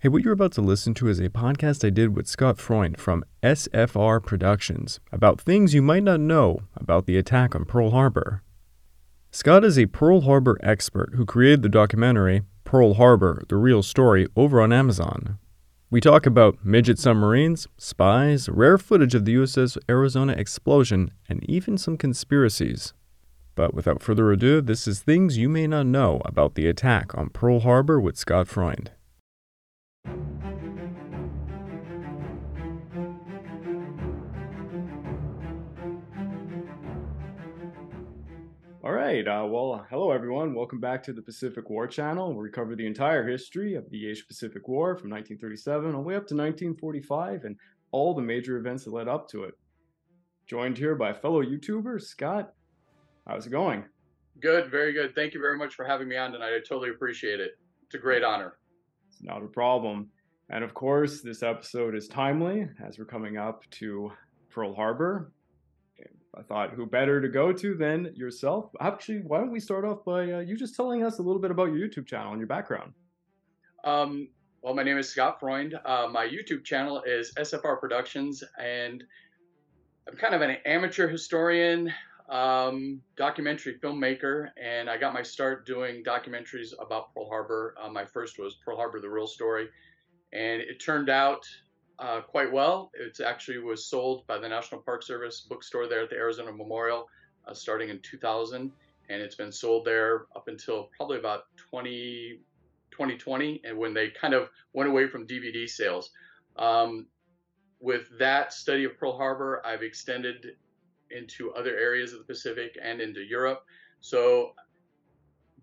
Hey, what you're about to listen to is a podcast I did with Scott Freund from SFR Productions about things you might not know about the attack on Pearl Harbor. Scott is a Pearl Harbor expert who created the documentary Pearl Harbor The Real Story over on Amazon. We talk about midget submarines, spies, rare footage of the USS Arizona explosion, and even some conspiracies. But without further ado, this is things you may not know about the attack on Pearl Harbor with Scott Freund. All right. Uh, well, hello everyone. Welcome back to the Pacific War Channel. where We cover the entire history of the Asia Pacific War from 1937 all the way up to 1945 and all the major events that led up to it. Joined here by fellow YouTuber Scott. How's it going? Good, very good. Thank you very much for having me on tonight. I totally appreciate it. It's a great honor. Not a problem. And of course, this episode is timely as we're coming up to Pearl Harbor. I thought, who better to go to than yourself? Actually, why don't we start off by uh, you just telling us a little bit about your YouTube channel and your background? Um, well, my name is Scott Freund. Uh, my YouTube channel is SFR Productions, and I'm kind of an amateur historian, um, documentary filmmaker, and I got my start doing documentaries about Pearl Harbor. Uh, my first was Pearl Harbor: The Real Story, and it turned out uh, quite well. It actually was sold by the National Park Service bookstore there at the Arizona Memorial, uh, starting in 2000, and it's been sold there up until probably about 20, 2020, and when they kind of went away from DVD sales. Um, with that study of Pearl Harbor, I've extended into other areas of the Pacific and into Europe. So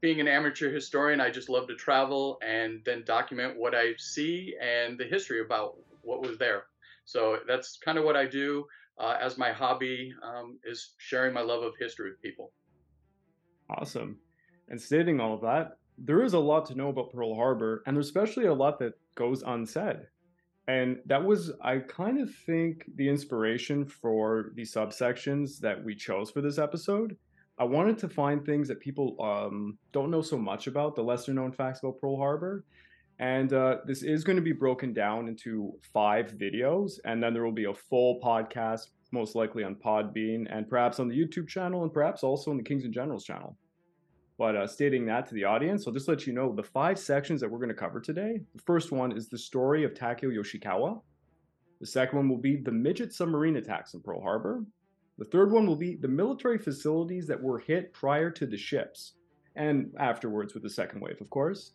being an amateur historian, I just love to travel and then document what I see and the history about what was there. So that's kind of what I do uh, as my hobby um, is sharing my love of history with people. Awesome. And stating all of that, there is a lot to know about Pearl Harbor, and there's especially a lot that goes unsaid. And that was, I kind of think, the inspiration for the subsections that we chose for this episode. I wanted to find things that people um, don't know so much about, the lesser known facts about Pearl Harbor, and uh, this is going to be broken down into five videos, and then there will be a full podcast, most likely on Podbean, and perhaps on the YouTube channel, and perhaps also on the Kings and Generals channel. But uh, stating that to the audience, I'll just let you know the five sections that we're going to cover today. The first one is the story of Takeo Yoshikawa. The second one will be the midget submarine attacks in Pearl Harbor. The third one will be the military facilities that were hit prior to the ships, and afterwards with the second wave, of course.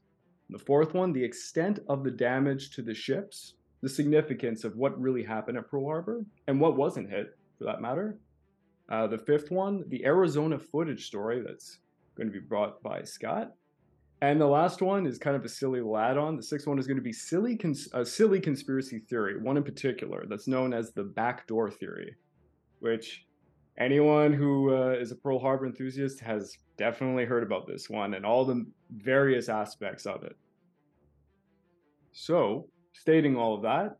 The fourth one, the extent of the damage to the ships, the significance of what really happened at Pearl Harbor, and what wasn't hit, for that matter. Uh, the fifth one, the Arizona footage story that's going to be brought by Scott. And the last one is kind of a silly lad on. The sixth one is going to be silly cons- a silly conspiracy theory, one in particular that's known as the backdoor theory, which anyone who uh, is a Pearl Harbor enthusiast has definitely heard about this one and all the various aspects of it. So, stating all of that,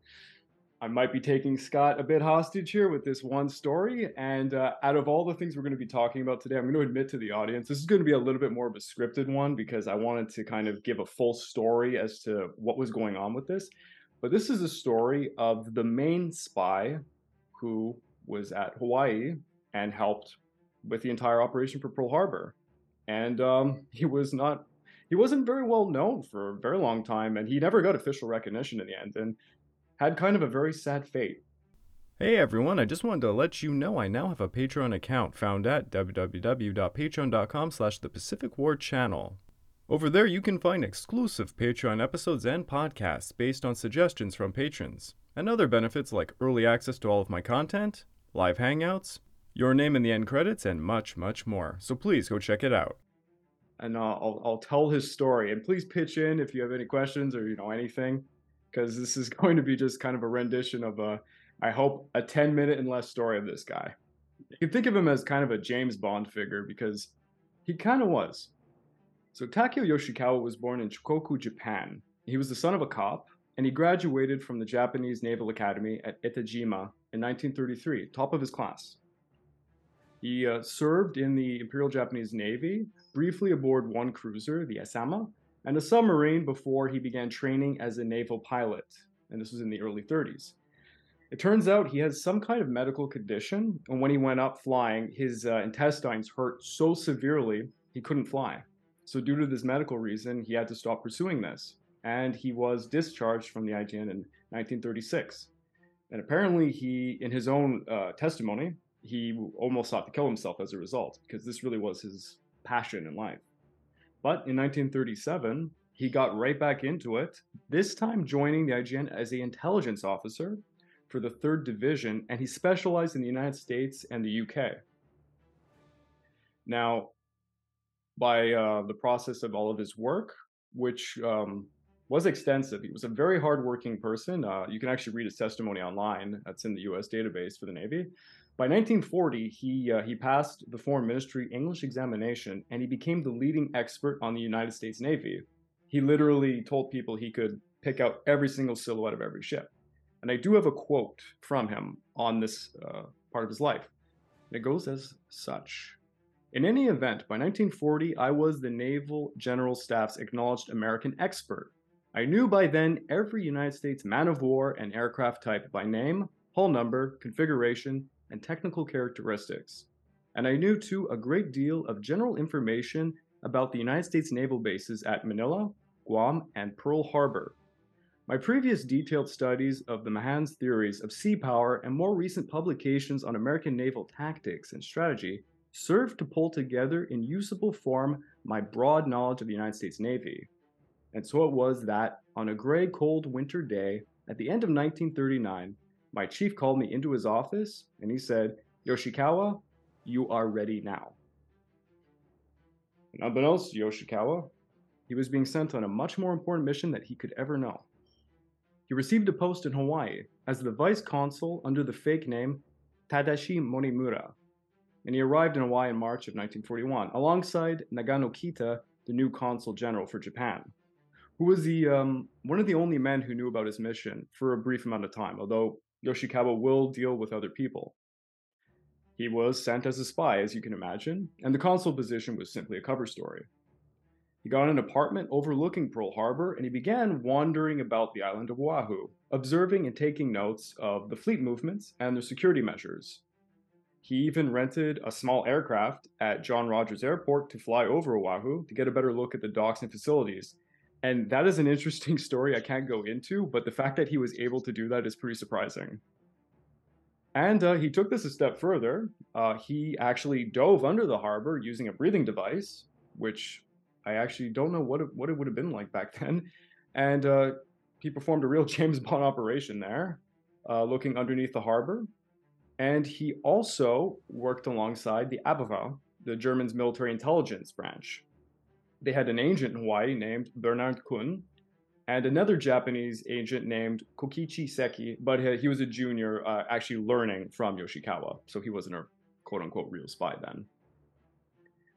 I might be taking Scott a bit hostage here with this one story. And uh, out of all the things we're going to be talking about today, I'm going to admit to the audience this is going to be a little bit more of a scripted one because I wanted to kind of give a full story as to what was going on with this. But this is a story of the main spy who was at Hawaii and helped with the entire operation for Pearl Harbor. And um, he was not he wasn't very well known for a very long time, and he never got official recognition in the end, and had kind of a very sad fate. Hey everyone, I just wanted to let you know I now have a Patreon account found at www.patreon.com slash the Pacific War Channel. Over there you can find exclusive Patreon episodes and podcasts based on suggestions from patrons, and other benefits like early access to all of my content, live hangouts, your name in the end credits, and much, much more. So please go check it out and I'll I'll tell his story. And please pitch in if you have any questions or you know anything, because this is going to be just kind of a rendition of a, I hope, a ten minute and less story of this guy. You can think of him as kind of a James Bond figure because he kind of was. So Takeo Yoshikawa was born in Shikoku, Japan. He was the son of a cop, and he graduated from the Japanese Naval Academy at Etajima in 1933, top of his class. He uh, served in the Imperial Japanese Navy, briefly aboard one cruiser, the Asama, and a submarine before he began training as a naval pilot. And this was in the early 30s. It turns out he has some kind of medical condition, and when he went up flying, his uh, intestines hurt so severely he couldn't fly. So, due to this medical reason, he had to stop pursuing this, and he was discharged from the IJN in 1936. And apparently, he, in his own uh, testimony, he almost sought to kill himself as a result, because this really was his passion in life. But in 1937, he got right back into it, this time joining the IJN as an intelligence officer for the 3rd Division, and he specialized in the United States and the UK. Now, by uh, the process of all of his work, which um, was extensive, he was a very hardworking person. Uh, you can actually read his testimony online, that's in the US database for the Navy. By 1940, he, uh, he passed the Foreign Ministry English examination and he became the leading expert on the United States Navy. He literally told people he could pick out every single silhouette of every ship. And I do have a quote from him on this uh, part of his life. And it goes as such In any event, by 1940, I was the Naval General Staff's acknowledged American expert. I knew by then every United States man of war and aircraft type by name, hull number, configuration, and technical characteristics. And I knew too a great deal of general information about the United States naval bases at Manila, Guam, and Pearl Harbor, my previous detailed studies of the Mahan's theories of sea power and more recent publications on American naval tactics and strategy served to pull together in usable form my broad knowledge of the United States Navy. And so it was that, on a gray, cold winter day at the end of 1939, my chief called me into his office and he said, Yoshikawa, you are ready now. And to Yoshikawa, he was being sent on a much more important mission that he could ever know. He received a post in Hawaii as the vice consul under the fake name Tadashi Morimura, and he arrived in Hawaii in March of 1941 alongside Nagao Kita, the new consul general for Japan, who was the um, one of the only men who knew about his mission for a brief amount of time, although Yoshikawa will deal with other people. He was sent as a spy, as you can imagine, and the consul position was simply a cover story. He got an apartment overlooking Pearl Harbor and he began wandering about the island of Oahu, observing and taking notes of the fleet movements and their security measures. He even rented a small aircraft at John Rodgers Airport to fly over Oahu to get a better look at the docks and facilities. And that is an interesting story I can't go into, but the fact that he was able to do that is pretty surprising. And uh, he took this a step further. Uh, he actually dove under the harbor using a breathing device, which I actually don't know what it, what it would have been like back then. And uh, he performed a real James Bond operation there, uh, looking underneath the harbor. And he also worked alongside the Abwehr, the Germans' military intelligence branch. They had an agent in Hawaii named Bernard Kuehn, and another Japanese agent named Kokichi Seki, but he was a junior, uh, actually learning from Yoshikawa, so he wasn't a quote unquote real spy then.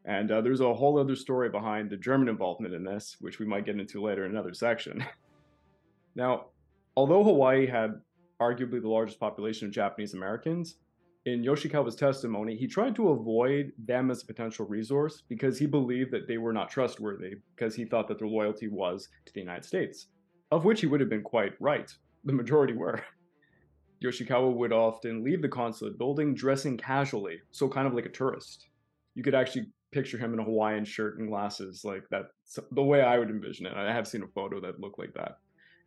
And uh, there's a whole other story behind the German involvement in this, which we might get into later in another section. now, although Hawaii had arguably the largest population of Japanese Americans, in Yoshikawa's testimony, he tried to avoid them as a potential resource because he believed that they were not trustworthy, because he thought that their loyalty was to the United States, of which he would have been quite right. The majority were. Yoshikawa would often leave the consulate building dressing casually, so kind of like a tourist. You could actually picture him in a Hawaiian shirt and glasses, like that. The way I would envision it. I have seen a photo that looked like that.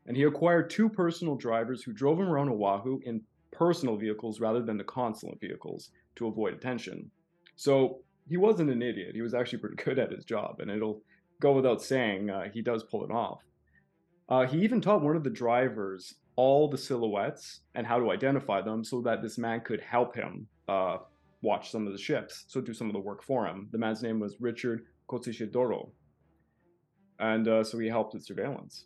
And he acquired two personal drivers who drove him around Oahu in personal vehicles rather than the consulate vehicles to avoid attention. So he wasn't an idiot. He was actually pretty good at his job, and it'll go without saying uh, he does pull it off. Uh, he even taught one of the drivers all the silhouettes and how to identify them so that this man could help him uh, watch some of the ships, so do some of the work for him. The man's name was Richard Kotoshirodo. And uh, so he helped with surveillance.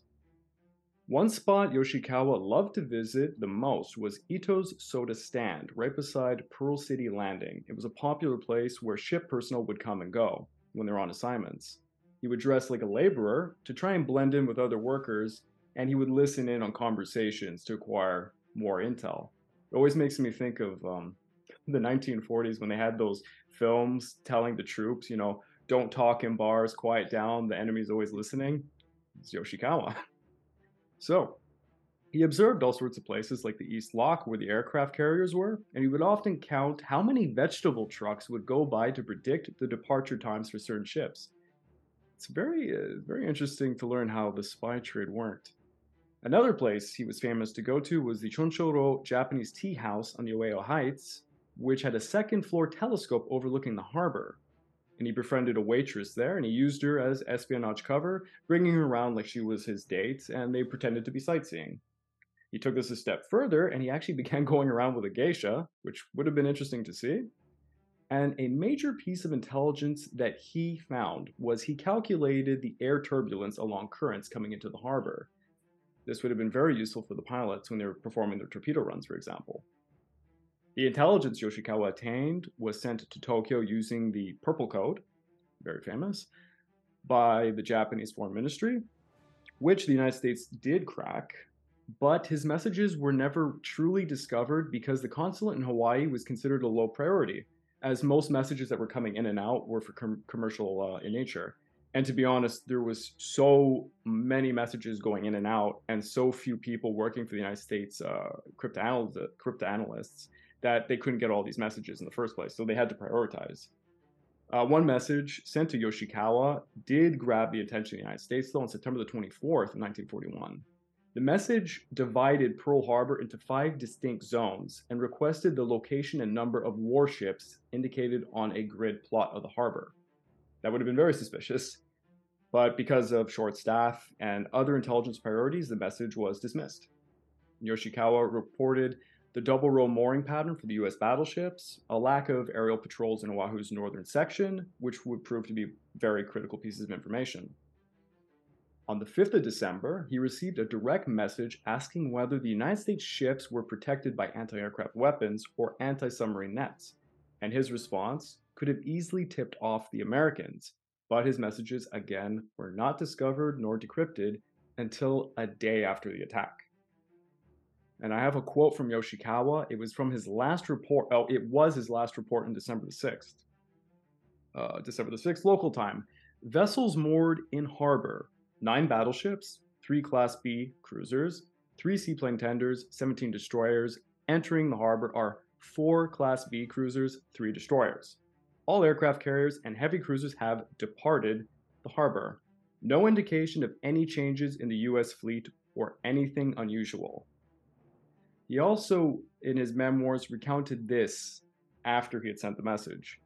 One spot Yoshikawa loved to visit the most was Ito's Soda Stand, right beside Pearl City Landing. It was a popular place where ship personnel would come and go when they're on assignments. He would dress like a laborer to try and blend in with other workers, and he would listen in on conversations to acquire more intel. It always makes me think of um, the 1940s when they had those films telling the troops, you know, don't talk in bars, quiet down, the enemy's always listening. It's Yoshikawa. So, he observed all sorts of places like the East Loch where the aircraft carriers were, and he would often count how many vegetable trucks would go by to predict the departure times for certain ships. It's very, uh, very interesting to learn how the spy trade worked. Another place he was famous to go to was the Shunchoro Japanese tea house on the Ueno Heights, which had a second floor telescope overlooking the harbor and he befriended a waitress there and he used her as espionage cover, bringing her around like she was his date, and they pretended to be sightseeing. He took this a step further and he actually began going around with a geisha, which would have been interesting to see. And a major piece of intelligence that he found was he calculated the air turbulence along currents coming into the harbor. This would have been very useful for the pilots when they were performing their torpedo runs, for example. The intelligence Yoshikawa attained was sent to Tokyo using the Purple Code, very famous, by the Japanese Foreign Ministry, which the United States did crack, but his messages were never truly discovered because the consulate in Hawaii was considered a low priority, as most messages that were coming in and out were for com- commercial uh, in nature. And to be honest, there was so many messages going in and out, and so few people working for the United States uh, cryptanalysts that they couldn't get all these messages in the first place, so they had to prioritize. Uh, one message sent to Yoshikawa did grab the attention of the United States, though, on September the 24th, 1941. The message divided Pearl Harbor into five distinct zones and requested the location and number of warships indicated on a grid plot of the harbor. That would have been very suspicious, but because of short staff and other intelligence priorities, the message was dismissed. Yoshikawa reported the double row mooring pattern for the US battleships, a lack of aerial patrols in Oahu's northern section, which would prove to be very critical pieces of information. On the 5th of December, he received a direct message asking whether the United States ships were protected by anti aircraft weapons or anti submarine nets, and his response could have easily tipped off the Americans, but his messages again were not discovered nor decrypted until a day after the attack. And I have a quote from Yoshikawa. It was from his last report. Oh, it was his last report in December the 6th. Uh, December the 6th, local time. Vessels moored in harbor nine battleships, three Class B cruisers, three seaplane tenders, 17 destroyers. Entering the harbor are four Class B cruisers, three destroyers. All aircraft carriers and heavy cruisers have departed the harbor. No indication of any changes in the U.S. fleet or anything unusual. He also, in his memoirs, recounted this after he had sent the message.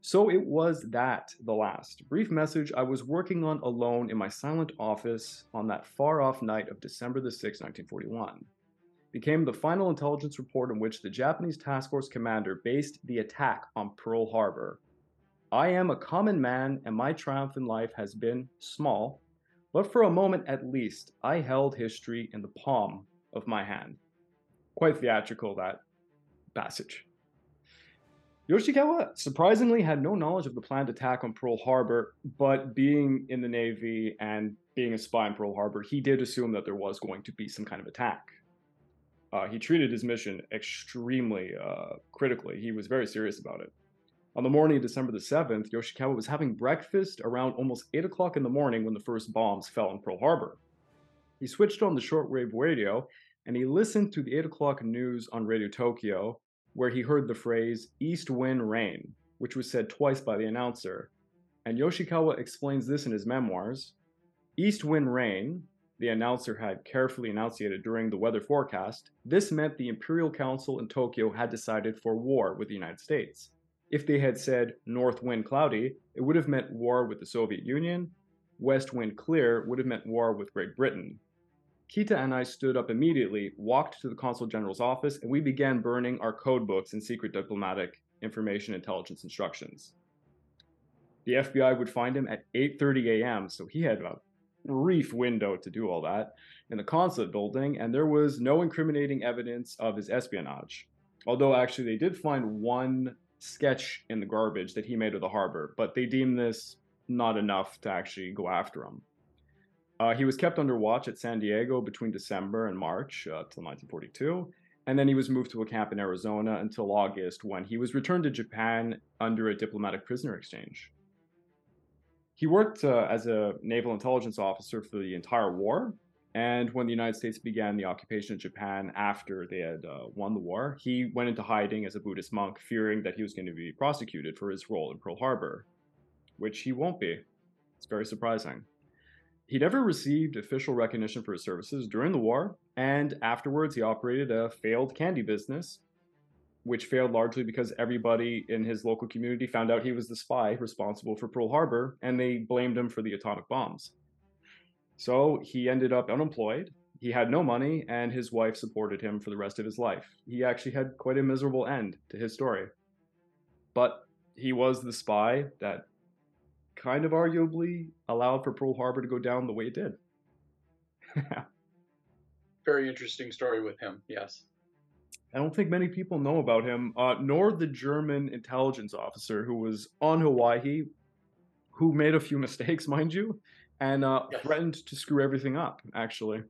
So it was that, the last brief message I was working on alone in my silent office on that far off night of December the 6th, 1941, became the final intelligence report in which the Japanese task force commander based the attack on Pearl Harbor. I am a common man, and my triumph in life has been small, but for a moment at least, I held history in the palm of my hand quite theatrical, that passage. Yoshikawa surprisingly had no knowledge of the planned attack on Pearl Harbor, but being in the Navy and being a spy in Pearl Harbor, he did assume that there was going to be some kind of attack. Uh, he treated his mission extremely uh, critically. He was very serious about it. On the morning of December the 7th, Yoshikawa was having breakfast around almost 8 o'clock in the morning when the first bombs fell on Pearl Harbor. He switched on the shortwave radio and he listened to the 8 o'clock news on Radio Tokyo, where he heard the phrase East Wind Rain, which was said twice by the announcer. And Yoshikawa explains this in his memoirs. East Wind Rain, the announcer had carefully enunciated during the weather forecast, this meant the Imperial Council in Tokyo had decided for war with the United States. If they had said North Wind Cloudy, it would have meant war with the Soviet Union. West Wind Clear would have meant war with Great Britain. Kita and I stood up immediately, walked to the consul general's office, and we began burning our code books and secret diplomatic information intelligence instructions. The FBI would find him at 8:30 a.m., so he had a brief window to do all that in the consulate building, and there was no incriminating evidence of his espionage. Although actually they did find one sketch in the garbage that he made of the harbor, but they deemed this not enough to actually go after him. Uh, he was kept under watch at San Diego between December and March uh, till 1942, and then he was moved to a camp in Arizona until August when he was returned to Japan under a diplomatic prisoner exchange. He worked uh, as a naval intelligence officer for the entire war. And when the United States began the occupation of Japan after they had uh, won the war, he went into hiding as a Buddhist monk, fearing that he was going to be prosecuted for his role in Pearl Harbor, which he won't be. It's very surprising. He never received official recognition for his services during the war, and afterwards he operated a failed candy business, which failed largely because everybody in his local community found out he was the spy responsible for Pearl Harbor, and they blamed him for the atomic bombs. So he ended up unemployed. He had no money, and his wife supported him for the rest of his life. He actually had quite a miserable end to his story. But he was the spy that kind of arguably allowed for Pearl Harbor to go down the way it did. Very interesting story with him, yes. I don't think many people know about him, uh, nor the German intelligence officer who was on Hawaii, who made a few mistakes, mind you, and uh, yes. threatened to screw everything up, actually.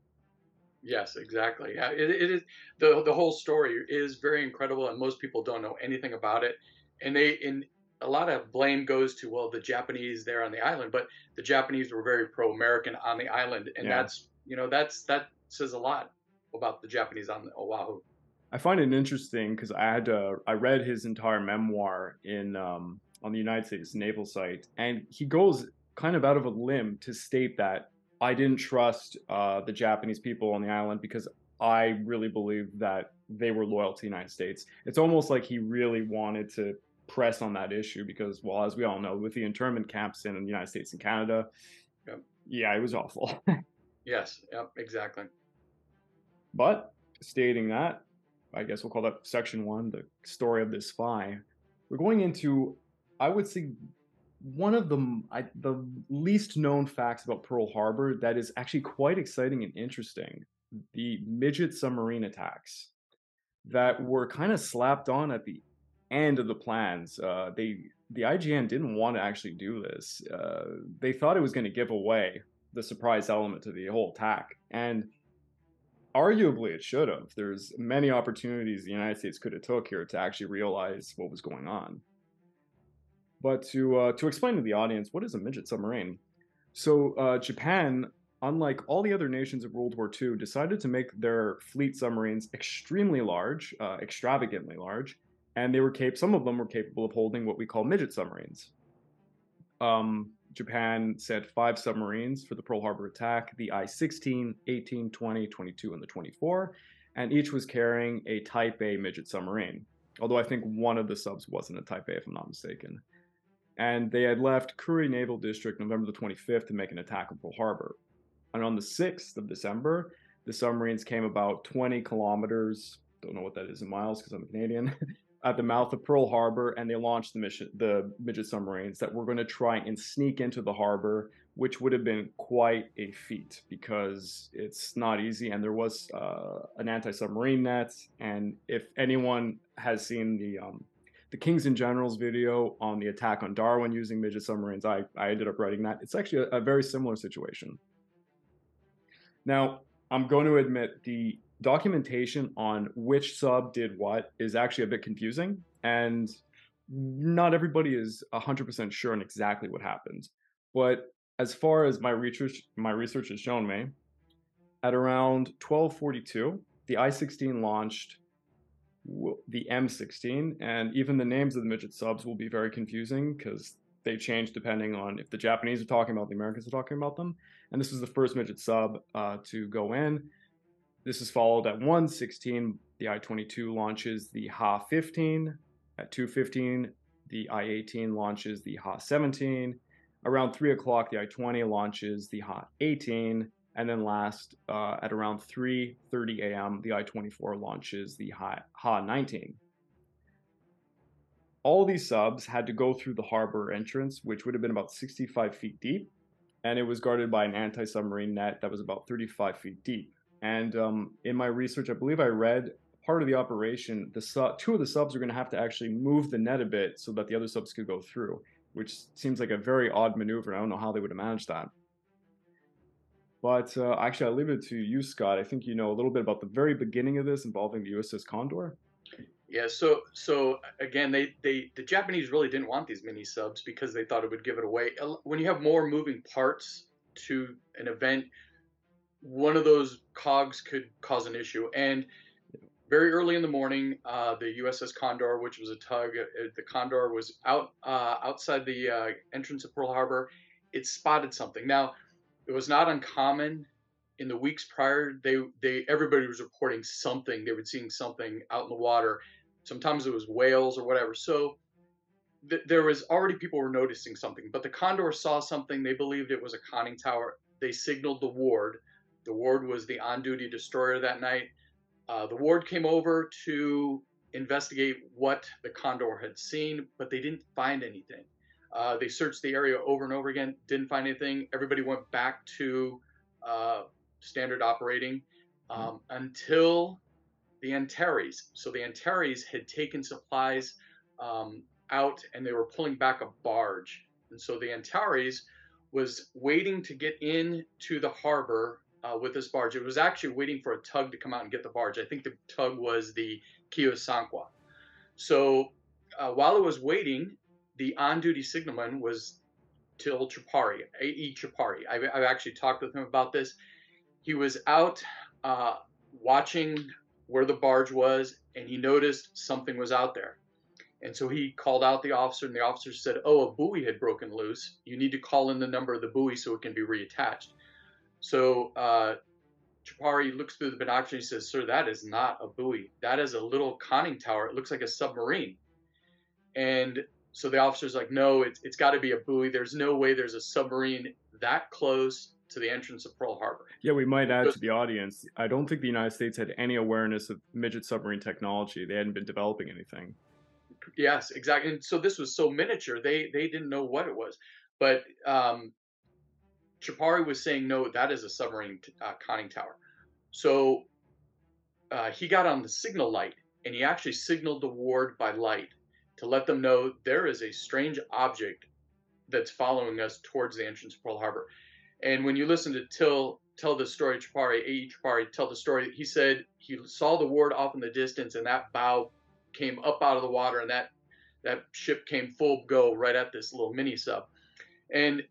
Yes, exactly. Yeah, it, it is the the whole story is very incredible, and most people don't know anything about it. And they in a lot of blame goes to well the Japanese there on the island, but the Japanese were very pro-American on the island, and yeah. that's you know that's that says a lot about the Japanese on Oahu. I find it interesting because I had uh, I read his entire memoir in um, on the United States naval site, and he goes kind of out of a limb to state that I didn't trust uh, the Japanese people on the island because I really believed that they were loyal to the United States. It's almost like he really wanted to press on that issue because, well, as we all know, with the internment camps in the United States and Canada, yep. yeah, it was awful. yes, yep, exactly. But stating that, I guess we'll call that section one, the story of this spy. We're going into, I would say, one of the I, the least known facts about Pearl Harbor that is actually quite exciting and interesting: the midget submarine attacks that were kind of slapped on at the end of the plans. Uh, they the IJN didn't want to actually do this. Uh, they thought it was going to give away the surprise element to the whole attack, and arguably it should have. There's many opportunities the United States could have took here to actually realize what was going on. But to uh, to explain to the audience, what is a midget submarine? So uh, Japan unlike all the other nations of World War II, decided to make their fleet submarines extremely large, uh, extravagantly large, and they were cap- some of them were capable of holding what we call midget submarines. Um, Japan sent five submarines for the Pearl Harbor attack the I 16, 18, 20, 22, and the 24, and each was carrying a Type A midget submarine. Although I think one of the subs wasn't a Type A, if I'm not mistaken. And they had left Kure Naval District November the 25th to make an attack on Pearl Harbor. And on the 6th of December, the submarines came about 20 kilometers, don't know what that is in miles because I'm a Canadian, at the mouth of Pearl Harbor, and they launched the mission, the midget submarines that were going to try and sneak into the harbor, which would have been quite a feat because it's not easy. And there was uh, an anti-submarine net, and if anyone has seen the um, the Kings and Generals video on the attack on Darwin using midget submarines, I I ended up writing that. It's actually a, a very similar situation. Now, I'm going to admit the documentation on which sub did what is actually a bit confusing and not everybody is 100% sure on exactly what happened. But as far as my research my research has shown me at around 1242 the i16 launched the m16 and even the names of the midget subs will be very confusing because they change depending on if the japanese are talking about the americans are talking about them. And this was the first midget sub uh, to go in this is followed at 116. The I-22 launches the Ha-15. At 215, the I-18 launches the Ha-17. Around 3 o'clock, the I-20 launches the Ha-18. And then last, uh, at around 3.30 a.m., the I-24 launches the Ha-19. All these subs had to go through the harbor entrance, which would have been about 65 feet deep, and it was guarded by an anti-submarine net that was about 35 feet deep. And um, in my research, I believe I read part of the operation, the su- two of the subs are going to have to actually move the net a bit so that the other subs could go through, which seems like a very odd maneuver. I don't know how they would have managed that. But uh, actually, I'll leave it to you, Scott. I think you know a little bit about the very beginning of this involving the USS Condor. Yeah, so so again, they they the Japanese really didn't want these mini subs because they thought it would give it away. When you have more moving parts to an event, one of those cogs could cause an issue. And very early in the morning, uh, the USS Condor, which was a tug, uh, the Condor was out uh, outside the uh, entrance of Pearl Harbor. It spotted something. Now, it was not uncommon in the weeks prior. They they everybody was reporting something. They were seeing something out in the water Sometimes it was whales or whatever. So th- there was already people were noticing something, but the Condor saw something. They believed it was a conning tower. They signaled the Ward. The Ward was the on-duty destroyer that night. Uh, the Ward came over to investigate what the Condor had seen, but they didn't find anything. Uh, they searched the area over and over again, didn't find anything. Everybody went back to uh, standard operating mm-hmm. um, until the Antares. So the Antares had taken supplies um, out and they were pulling back a barge. And so the Antares was waiting to get into the harbor uh, with this barge. It was actually waiting for a tug to come out and get the barge. I think the tug was the Sanqua. So uh, while it was waiting, the on-duty signalman was Till Chapari, A.E. Chapari. I've, I've, actually talked with him about this. He was out uh, watching where the barge was and he noticed something was out there. And so he called out the officer, and the officer said, Oh, a buoy had broken loose. You need to call in the number of the buoy so it can be reattached. So uh, Chapari looks through the binoculars and he says, Sir, that is not a buoy. That is a little conning tower. It looks like a submarine. And so the officer's like, No, it's, it's got to be a buoy. There's no way there's a submarine that close to the entrance of Pearl Harbor. Yeah, we might add to the audience. I don't think the United States had any awareness of midget submarine technology. They hadn't been developing anything. Yes, exactly. And so this was so miniature, they they didn't know what it was. But um, Chapari was saying, no, that is a submarine t- uh, conning tower. So uh, he got on the signal light and he actually signaled the ward by light to let them know there is a strange object that's following us towards the entrance of Pearl Harbor. And when you listen to Till tell the story, Chapari, A.E. Chapari, tell the story, he said he saw the ward off in the distance and that bow came up out of the water and that that ship came full go right at this little mini sub. And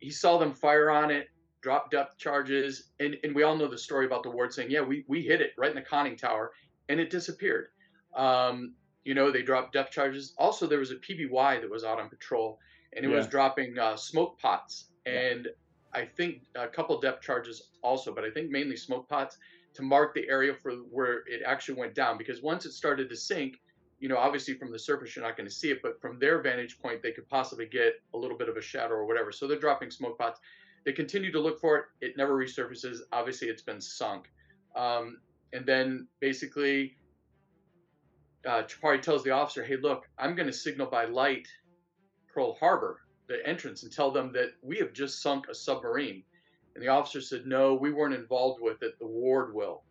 he saw them fire on it, drop depth charges, and, and we all know the story about the ward saying, yeah, we, we hit it right in the conning tower and it disappeared. Um, you know, they dropped depth charges. Also, there was a PBY that was out on patrol and it yeah. was dropping uh, smoke pots. And I think a couple depth charges also, but I think mainly smoke pots to mark the area for where it actually went down. Because once it started to sink, you know, obviously from the surface you're not going to see it, but from their vantage point, they could possibly get a little bit of a shadow or whatever. So they're dropping smoke pots. They continue to look for it. It never resurfaces. Obviously, it's been sunk. Um, and then basically, uh, Chapari tells the officer, "Hey, look, I'm going to signal by light Pearl Harbor the entrance and tell them that we have just sunk a submarine. And the officer said, No, we weren't involved with it. The ward will.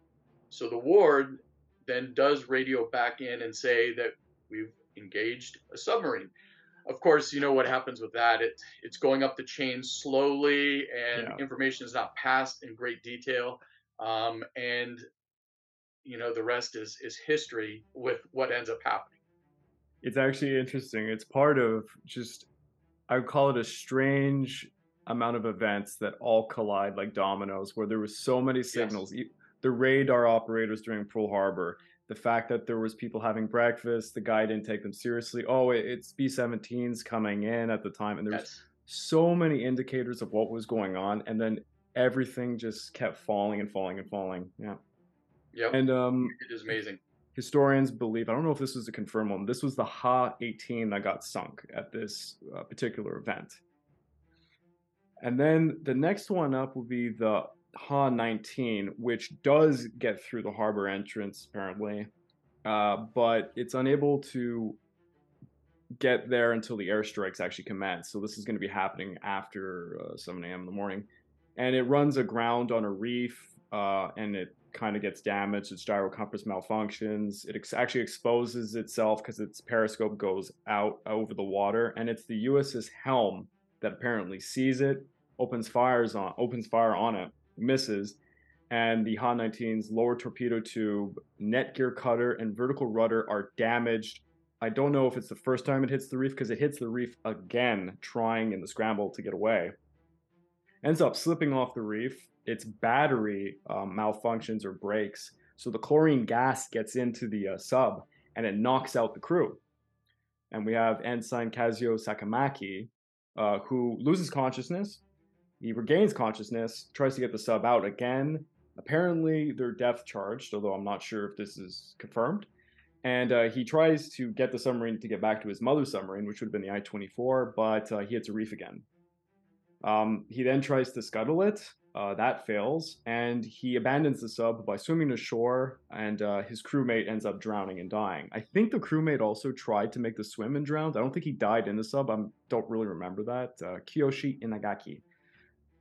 So the ward then does radio back in and say that we've engaged a submarine. Of course, you know what happens with that. It, it's going up the chain slowly, and yeah. information is not passed in great detail. Um, and you know the rest is is history with what ends up happening. It's actually interesting. It's part of just I would call it a strange amount of events that all collide like dominoes, where there was so many signals. Yes. The radar operators during Pearl Harbor, the fact that there was people having breakfast, the guy didn't take them seriously. Oh, it's B-17s coming in at the time, and there was yes. so many indicators of what was going on, and then everything just kept falling and falling and falling. Yeah. Yeah. And um, it is amazing historians believe, I don't know if this was a confirmed one, this was the Ha 18 that got sunk at this uh, particular event. And then the next one up will be the Ha 19, which does get through the harbor entrance apparently, uh, but it's unable to get there until the airstrikes actually commence. So this is going to be happening after uh, 7 a.m. in the morning. And it runs aground on a reef, uh, and it kind of gets damaged. Its gyro compass malfunctions. It ex- actually exposes itself because its periscope goes out over the water, and it's the USS Helm that apparently sees it, opens fires on, opens fire on it, misses, and the Ha 19's lower torpedo tube, net gear cutter, and vertical rudder are damaged. I don't know if it's the first time it hits the reef because it hits the reef again, trying in the scramble to get away. Ends up slipping off the reef. Its battery um, malfunctions or breaks, so the chlorine gas gets into the uh, sub and it knocks out the crew. And we have Ensign Kazuo Sakamaki, uh, who loses consciousness. He regains consciousness, tries to get the sub out again, Apparently, they're depth charged, although I'm not sure if this is confirmed. And uh, he tries to get the submarine to get back to his mother's submarine, which would have been the I 24, but uh, he hits a reef again. Um, he then tries to scuttle it. Uh, that fails, and he abandons the sub by swimming ashore, and uh, his crewmate ends up drowning and dying. I think the crewmate also tried to make the swim and drowned. I don't think he died in the sub. I don't really remember that. Uh, Kiyoshi Inagaki.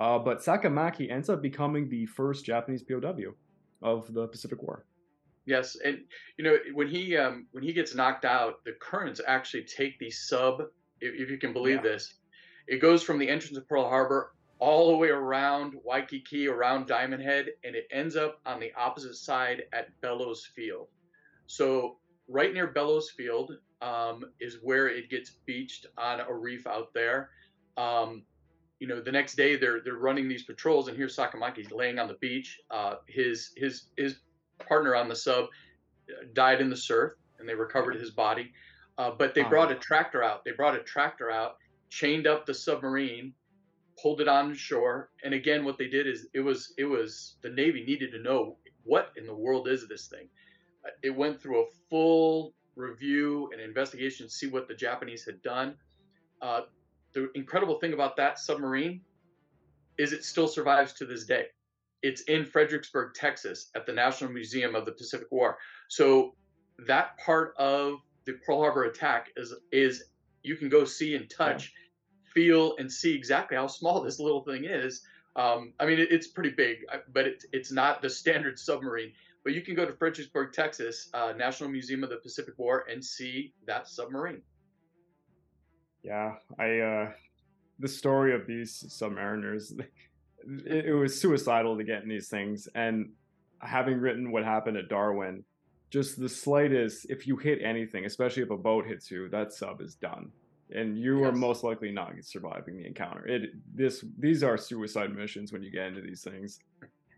Uh, but Sakamaki ends up becoming the first Japanese POW of the Pacific War. Yes, and you know when he um, when he gets knocked out, the currents actually take the sub. If, if you can believe yeah. this, it goes from the entrance of Pearl Harbor all the way around Waikiki, around Diamond Head, and it ends up on the opposite side at Bellows Field. So right near Bellows Field um, is where it gets beached on a reef out there. Um, you know, the next day they're they're running these patrols, and here's Sakamaki laying on the beach. Uh, his his his partner on the sub uh, died in the surf, and they recovered his body. Uh, but they brought a tractor out. They brought a tractor out, chained up the submarine, pulled it on shore, and again, what they did is it was it was the Navy needed to know what in the world is this thing. Uh, it went through a full review and investigation to see what the Japanese had done. Uh, the incredible thing about that submarine is it still survives to this day. It's in Fredericksburg, Texas, at the National Museum of the Pacific War. So that part of the Pearl Harbor attack is is you can go see and touch, yeah. feel and see exactly how small this little thing is. Um, I mean, it, it's pretty big, uh, but it's it's not the standard submarine. But you can go to Fredericksburg, Texas, uh, National Museum of the Pacific War, and see that submarine. Yeah, I uh the story of these submariners it, it was suicidal to get in these things and having written what happened at Darwin, just the slightest if you hit anything, especially if a boat hits you, that sub is done. And you yes. are most likely not surviving the encounter. It this these are suicide missions when you get into these things.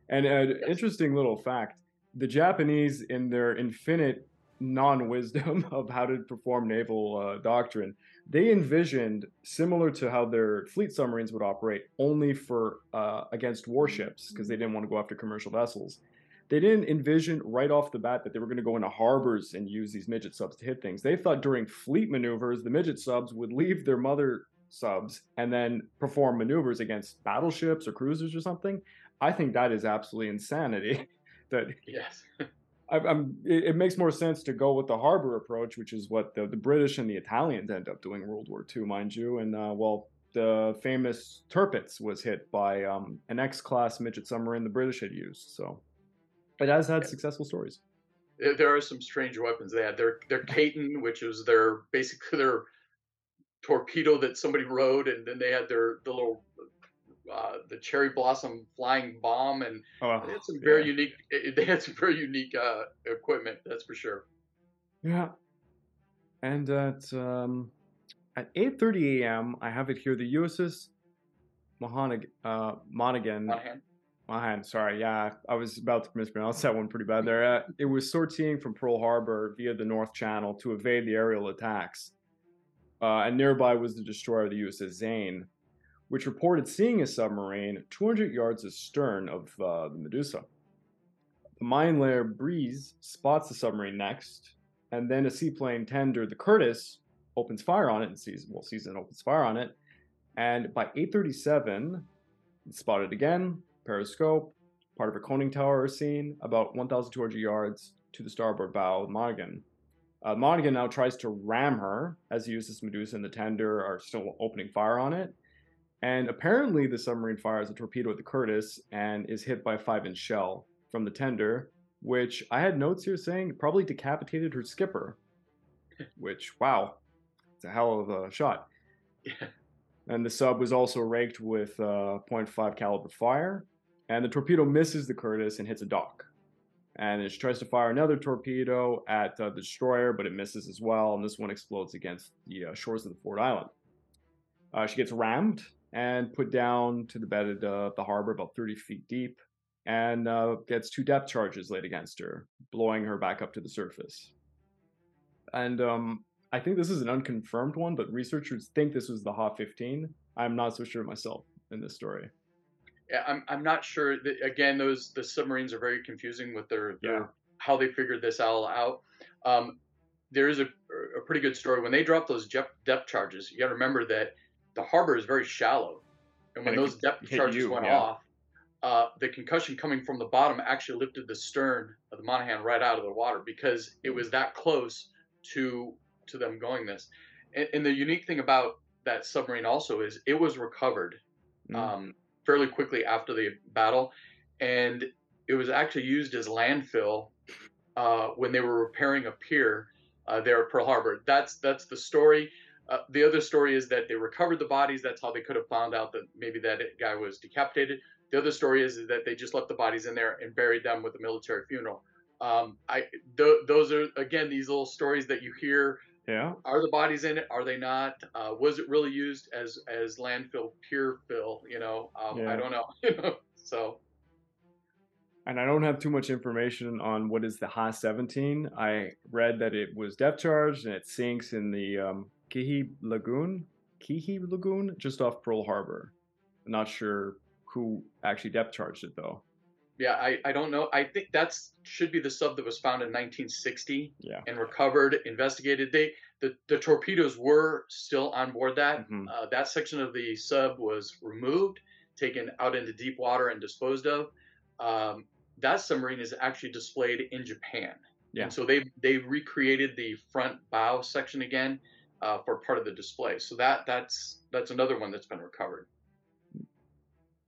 And an yes. interesting little fact: the Japanese, in their infinite non-wisdom of how to perform naval uh, doctrine, they envisioned similar to how their fleet submarines would operate only for uh, against warships because they didn't want to go after commercial vessels. They didn't envision right off the bat that they were going to go into harbors and use these midget subs to hit things. They thought during fleet maneuvers the midget subs would leave their mother subs and then perform maneuvers against battleships or cruisers or something. I think that is absolutely insanity that yes I, am it, it, makes more sense to go with the harbor approach, which is what the, the British and the Italians end up doing in World War II, mind you. And uh, well, the famous Tirpitz was hit by um, an X-class midget submarine the British had used. So it has had yeah. successful stories. There are some strange weapons they had. Their their Kaiten, which was their basically their torpedo that somebody rode, and then they had their the little uh, the cherry blossom flying bomb, and oh, they had some very yeah. unique. They had some very unique uh, equipment. That's for sure. Yeah, and at um, at 8:30 a.m., I have it here. The USS Mohanig- uh, Monaghan. Monahan. Monahan, sorry, yeah, I was about to mispronounce that one pretty bad there. Uh, it was sortying from Pearl Harbor via the North Channel to evade the aerial attacks. Uh, and nearby was the destroyer, the USS Zane which reported seeing a submarine 200 yards astern of uh, the Medusa. The mine layer Breese spots the submarine next, and then a seaplane tender, the Curtiss, opens fire on it and sees well sees and opens fire on it. And by 8:37, it's spotted again. Periscope, part of a conning tower is seen about 1,200 yards to the starboard bow of Monaghan. Uh, Monaghan now tries to ram her as he uses Medusa and the tender are still opening fire on it. And apparently, the submarine fires a torpedo at the Curtiss and is hit by a five inch shell from the tender, which I had notes here saying probably decapitated her skipper. which, wow, it's a hell of a shot. Yeah. And the sub was also raked with uh, 0.5 caliber fire. and the torpedo misses the Curtiss and hits a dock. And she tries to fire another torpedo at uh, the destroyer, but it misses as well, and this one explodes against the uh, shores of the Ford Island. Uh, she gets rammed and put down to the bed of the, the harbor, about 30 feet deep, and uh, gets two depth charges laid against her, blowing her back up to the surface. And um, I think this is an unconfirmed one, but researchers think this was the Ha 15. I'm not so sure myself in this story. Yeah, I'm I'm not sure. That, again, those the submarines are very confusing with their, their yeah. how they figured this all out. Um, there is a, a pretty good story when they drop those depth charges. You got to remember that the harbor is very shallow, and when and those depth charges you, went yeah. off, uh, the concussion coming from the bottom actually lifted the stern of the Monaghan right out of the water because it was that close to to them going this. And, and the unique thing about that submarine also is it was recovered. Mm. Um, fairly quickly after the battle, and it was actually used as landfill uh, when they were repairing a pier uh, there at Pearl Harbor. That's that's the story. Uh, the other story is that they recovered the bodies. That's how they could have found out that maybe that guy was decapitated. The other story is, is that they just left the bodies in there and buried them with a military funeral. Um, I th- those are again these little stories that you hear yeah. Are the bodies in it? Are they not? Uh, was it really used as as landfill pier fill? You know, um, yeah. I don't know. so. And I don't have too much information on what is the Ha-17. I read that it was depth charged and it sinks in the um, Keehi Lagoon, Keehi Lagoon, just off Pearl Harbor. I'm not sure who actually depth charged it though. Yeah, I, I don't know. I think that's should be the sub that was found in 1960 yeah. and recovered, investigated. They the, the torpedoes were still on board that. Mm-hmm. Uh, that section of the sub was removed, taken out into deep water and disposed of. Um, that submarine is actually displayed in Japan. Yeah. And so they they recreated the front bow section again uh, for part of the display. So that that's that's another one that's been recovered.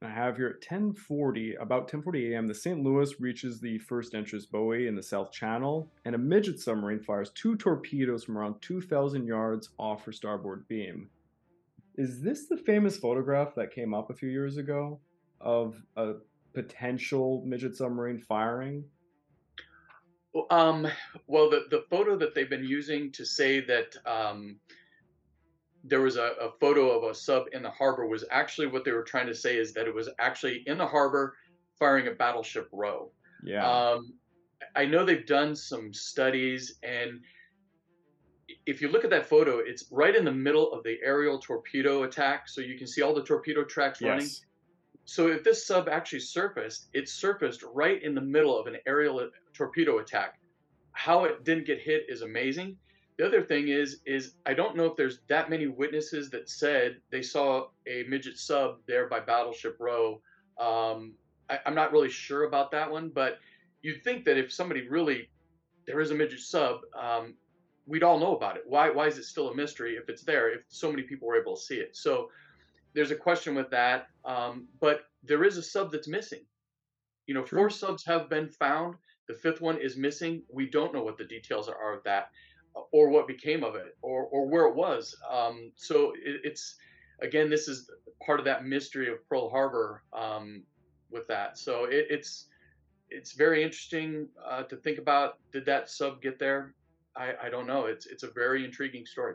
I have here at 1040, about 1040 a.m., the St. Louis reaches the first entrance buoy in the South Channel, and a midget submarine fires two torpedoes from around 2,000 yards off her starboard beam. Is this the famous photograph that came up a few years ago of a potential midget submarine firing? Um, well, the, the photo that they've been using to say that um, there was a, a, photo of a sub in the harbor was actually what they were trying to say is that it was actually in the harbor firing a battleship row. Yeah. Um, i know they've done some studies and if you look at that photo it's right in the middle of the aerial torpedo attack so you can see all the torpedo tracks yes. running so if this sub actually surfaced it surfaced right in the middle of an aerial torpedo attack how it didn't get hit is amazing the other thing is, is I don't know if there's that many witnesses that said they saw a midget sub there by Battleship Row. Um, I, am not really sure about that one, but you'd think that if somebody really there is a midget sub, um, we'd all know about it. Why why is it still a mystery if it's there? If so many people were able to see it, so there's a question with that. Um, but there is a sub that's missing. You know, four subs have been found. The fifth one is missing. We don't know what the details are of that or what became of it or, or where it was. Um, so it, it's, again, this is part of that mystery of Pearl Harbor um, with that. So it, it's, it's very interesting uh, to think about. Did that sub get there? I, I don't know. It's, it's a very intriguing story.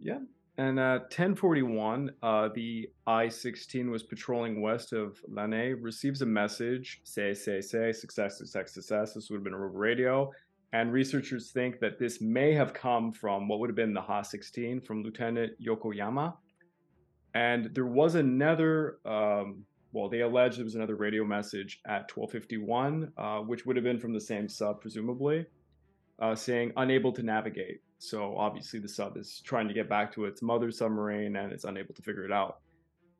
Yeah. And at 1041, uh, the I-16 was patrolling west of Lanai, receives a message, say, say, say, success, success, success. This would have been a radio and researchers think that this may have come from what would have been the Ha-16 from Lieutenant Yokoyama. And there was another, um, well, they allege there was another radio message at 1251, uh, which would have been from the same sub, presumably, uh, saying unable to navigate. So obviously the sub is trying to get back to its mother submarine and it's unable to figure it out.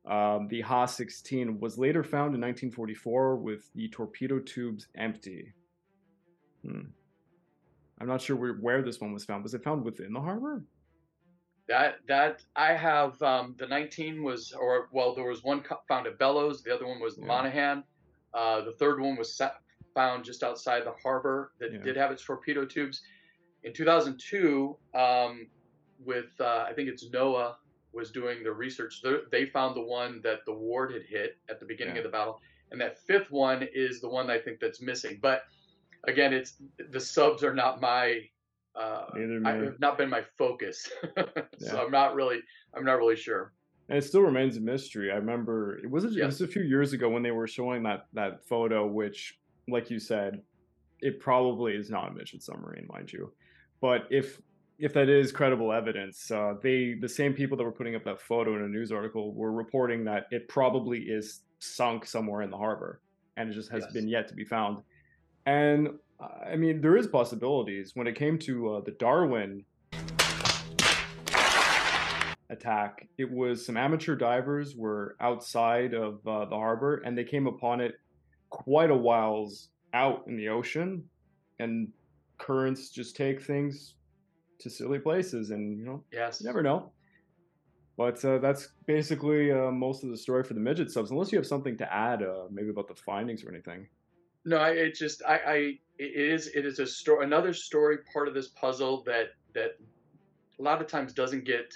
Um, the Ha-16 was later found in 1944 with the torpedo tubes empty. Hmm. I'm not sure where, where this one was found. Was it found within the harbor? That that I have um, the 19 was or well there was one found at Bellows. The other one was the yeah. Monaghan. Uh, the third one was found just outside the harbor that yeah. did have its torpedo tubes. In 2002, um, with uh, I think it's NOAA was doing the research, they found the one that the Ward had hit at the beginning yeah. of the battle, and that fifth one is the one I think that's missing. But again, it's the subs are not my uh, have not been my focus, so. I'm not really I'm not really sure. And it still remains a mystery. I remember it was, yes. it was a few years ago when they were showing that that photo, which, like you said, it probably is not a midget submarine, mind you. But if if that is credible evidence, uh, they the same people that were putting up that photo in a news article were reporting that it probably is sunk somewhere in the harbor, and it just has yes. been yet to be found. And I mean, there is possibilities when it came to uh, the Darwin attack. It was some amateur divers were outside of uh, the harbor, and they came upon it quite a whiles out in the ocean, and currents just take things to silly places, and you know, yes, you never know. But uh, that's basically uh, most of the story for the midget subs. Unless you have something to add, uh, maybe about the findings or anything. No, I, it just I, I it is it is a story another story part of this puzzle that that a lot of times doesn't get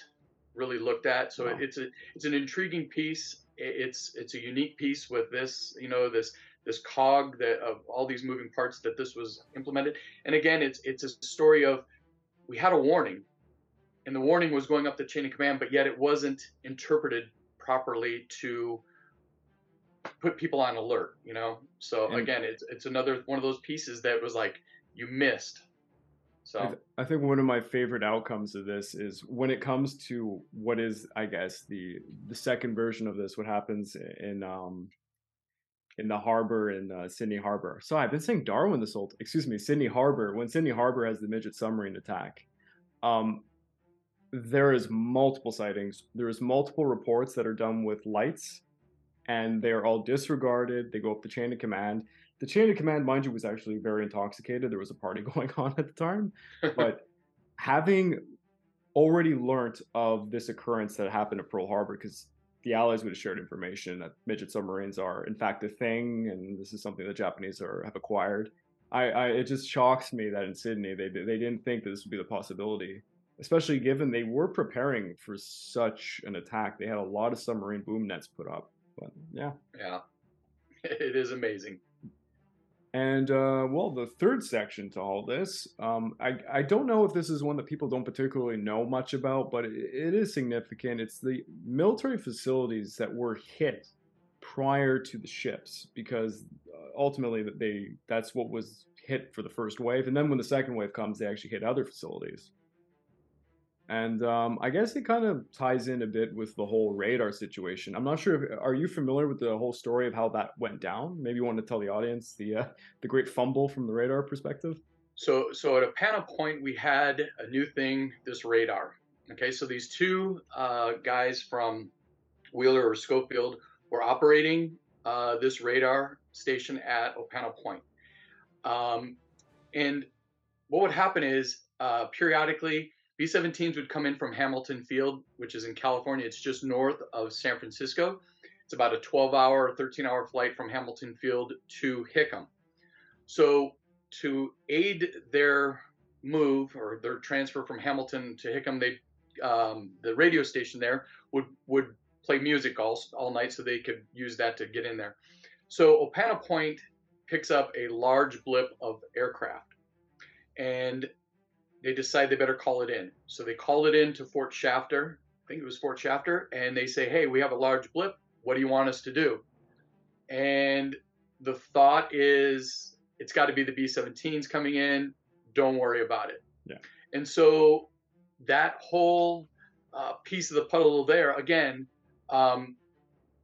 really looked at. So it's a it's an intriguing piece. It's it's a unique piece with this you know this this cog that of all these moving parts that this was implemented. And again, it's it's a story of we had a warning, and the warning was going up the chain of command, but yet it wasn't interpreted properly to put people on alert. You know, so and again, it's it's another one of those pieces that was like you missed. So I, th- I, think one of my favorite outcomes of this is when it comes to what is, I guess, the the second version of this. What happens in um in the harbor in uh, Sydney Harbor. So I've been saying Darwin this whole, excuse me, Sydney Harbor. When Sydney Harbor has the midget submarine attack, um, there is multiple sightings. There is multiple reports that are done with lights, and they are all disregarded. They go up the chain of command. The chain of command, mind you, was actually very intoxicated. There was a party going on at the time, but having already learnt of this occurrence that happened at Pearl Harbor, because the Allies would have shared information that midget submarines are, in fact, a thing, and this is something the Japanese are have acquired. I, I it just shocks me that in Sydney they they didn't think that this would be the possibility, especially given they were preparing for such an attack. They had a lot of submarine boom nets put up, but yeah, yeah, it is amazing. And uh, well, the third section to all this, um, I, I don't know if this is one that people don't particularly know much about, but it, it is significant. It's the military facilities that were hit prior to the ships, because uh, ultimately they that's what was hit for the first wave, and then when the second wave comes, they actually hit other facilities. And um, I guess it kind of ties in a bit with the whole radar situation. I'm not sure if are you familiar with the whole story of how that went down? Maybe you want to tell the audience the uh, the great fumble from the radar perspective. So so at Opana Point we had a new thing, this radar. Okay, so these two uh, guys from Wheeler or Schofield were operating uh, this radar station at Opana Point. Um, and what would happen is uh, periodically B-17s would come in from Hamilton Field, which is in California. It's just north of San Francisco. It's about a 12-hour, 13-hour flight from Hamilton Field to Hickam. So to aid their move or their transfer from Hamilton to Hickam, they um, the radio station there would would play music all all night, so they could use that to get in there. So Opana Point picks up a large blip of aircraft, and they decide they better call it in. So they call it in to Fort Shafter. I think it was Fort Shafter, and they say, "Hey, we have a large blip. What do you want us to do?" And the thought is, it's got to be the B-17s coming in. Don't worry about it. Yeah. And so that whole uh, piece of the puzzle there, again, um,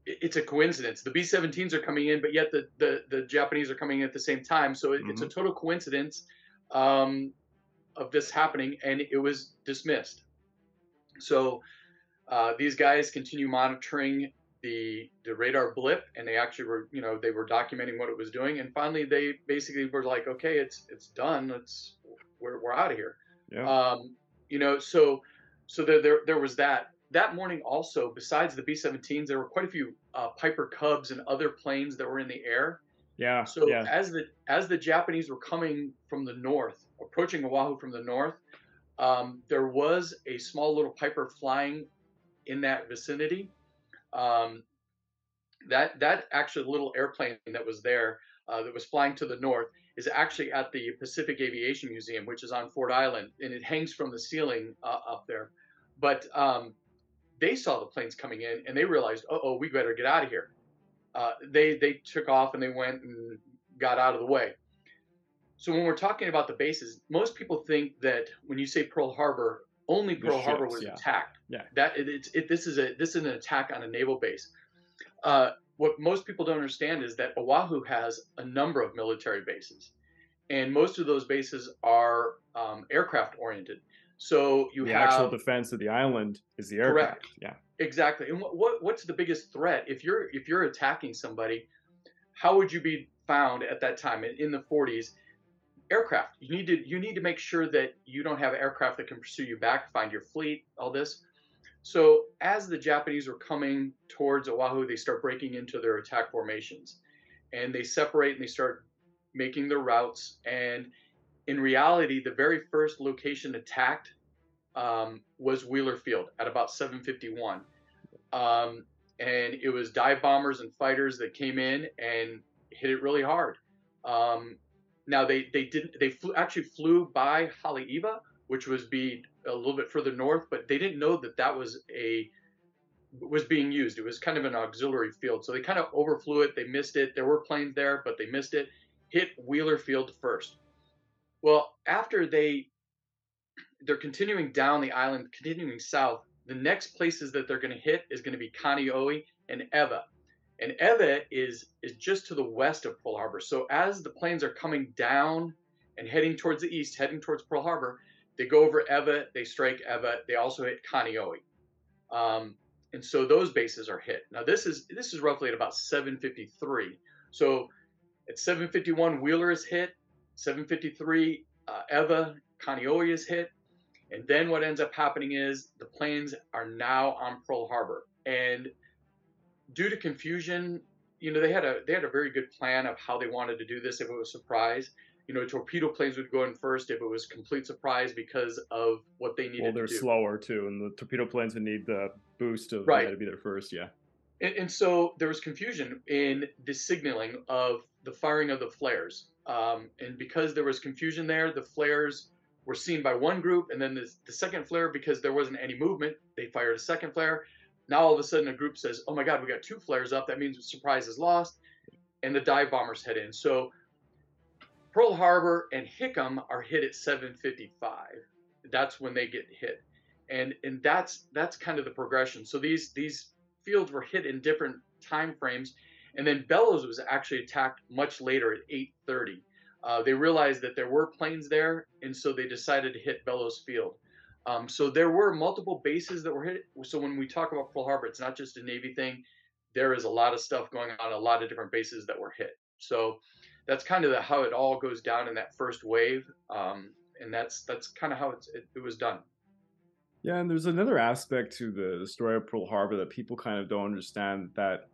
it's a coincidence. The B-17s are coming in, but yet the the, the Japanese are coming in at the same time. So it, mm-hmm. it's a mm-hmm. total coincidence. Um, of this happening, and it was dismissed. So uh, these guys continue monitoring the the radar blip, and they actually were, you know, they were documenting what it was doing, and finally they basically were like, okay, it's it's done. Let's we're we're out of here. Yeah. Um, you know, so so there, there there was that. That morning also, besides the B-17s, there were quite a few uh, Piper Cubs and other planes that were in the air. Yeah. So yeah. as the as the Japanese were coming from the north, approaching Oahu from the north, um, there was a small little Piper flying in that vicinity. Um, that that actually little airplane that was there uh, that was flying to the north is actually at the Pacific Aviation Museum, which is on Ford Island, and it hangs from the ceiling uh, up there. But um, they saw the planes coming in, and they realized, oh, we better get out of here. Uh, they they took off and they went and got out of the way. So when we're talking about the bases, most people think that when you say Pearl Harbor, only Pearl ships, Harbor was yeah. attacked. Yeah. That it, it, it, this is a this is an attack on a naval base. Uh, what most people don't understand is that Oahu has a number of military bases, and most of those bases are um, aircraft oriented. So you the have actual defense of the island is the aircraft. Correct. Yeah. Exactly. And what, what what's the biggest threat if you're if you're attacking somebody? How would you be found at that time in, in the 40s? Aircraft. You need to you need to make sure that you don't have aircraft that can pursue you back, find your fleet, all this. So as the Japanese were coming towards Oahu, they start breaking into their attack formations, and they separate and they start making their routes. And in reality, the very first location attacked um, was Wheeler Field at about 7:51, um, and it was dive bombers and fighters that came in and hit it really hard. Um, now they they didn't they flew, actually flew by Haleiwa, which was be a little bit further north, but they didn't know that that was a was being used. It was kind of an auxiliary field, so they kind of overflew it. They missed it. There were planes there, but they missed it. Hit Wheeler Field first. Well, after they they're continuing down the island, continuing south. The next places that they're going to hit is going to be Kaneohe and Ewa. And Ewa is is just to the west of Pearl Harbor. So as the planes are coming down and heading towards the east, heading towards Pearl Harbor, they go over Ewa, they strike Ewa, they also hit Kaneohe. Um, and so those bases are hit. Now this is this is roughly at about 753. So at 751, Wheeler is hit. 753, uh, Ewa, Kaneohe is hit. And then what ends up happening is the planes are now on Pearl Harbor. And due to confusion, you know, they had a they had a very good plan of how they wanted to do this if it was surprise. You know, torpedo planes would go in first if it was complete surprise because of what they needed. Well, they're slower too, and the torpedo planes would need the boost of right. to be there first. Yeah. And, and, so there was confusion in the signaling of the firing of the flares, um, and because there was confusion there, the flares were seen by one group, and then the, the second flare, because there wasn't any movement, they fired a second flare. Now all of a sudden, a group says, "Oh my God, we got two flares up. That means surprise is lost," and the dive bombers head in. So Pearl Harbor and Hickam are hit at 7:55. That's when they get hit, and and that's that's kind of the progression. So these these fields were hit in different time frames, and then Bellows was actually attacked much later at 8:30 uh, they realized that there were planes there, and so they decided to hit Bellows Field. Um, so there were multiple bases that were hit. So when we talk about Pearl Harbor, it's not just a Navy thing. There is a lot of stuff going on, a lot of different bases that were hit. So that's kind of the, how it all goes down in that first wave, um, and that's that's kind of how it, it was done. Yeah, and there's another aspect to the, the story of Pearl Harbor that people kind of don't understand that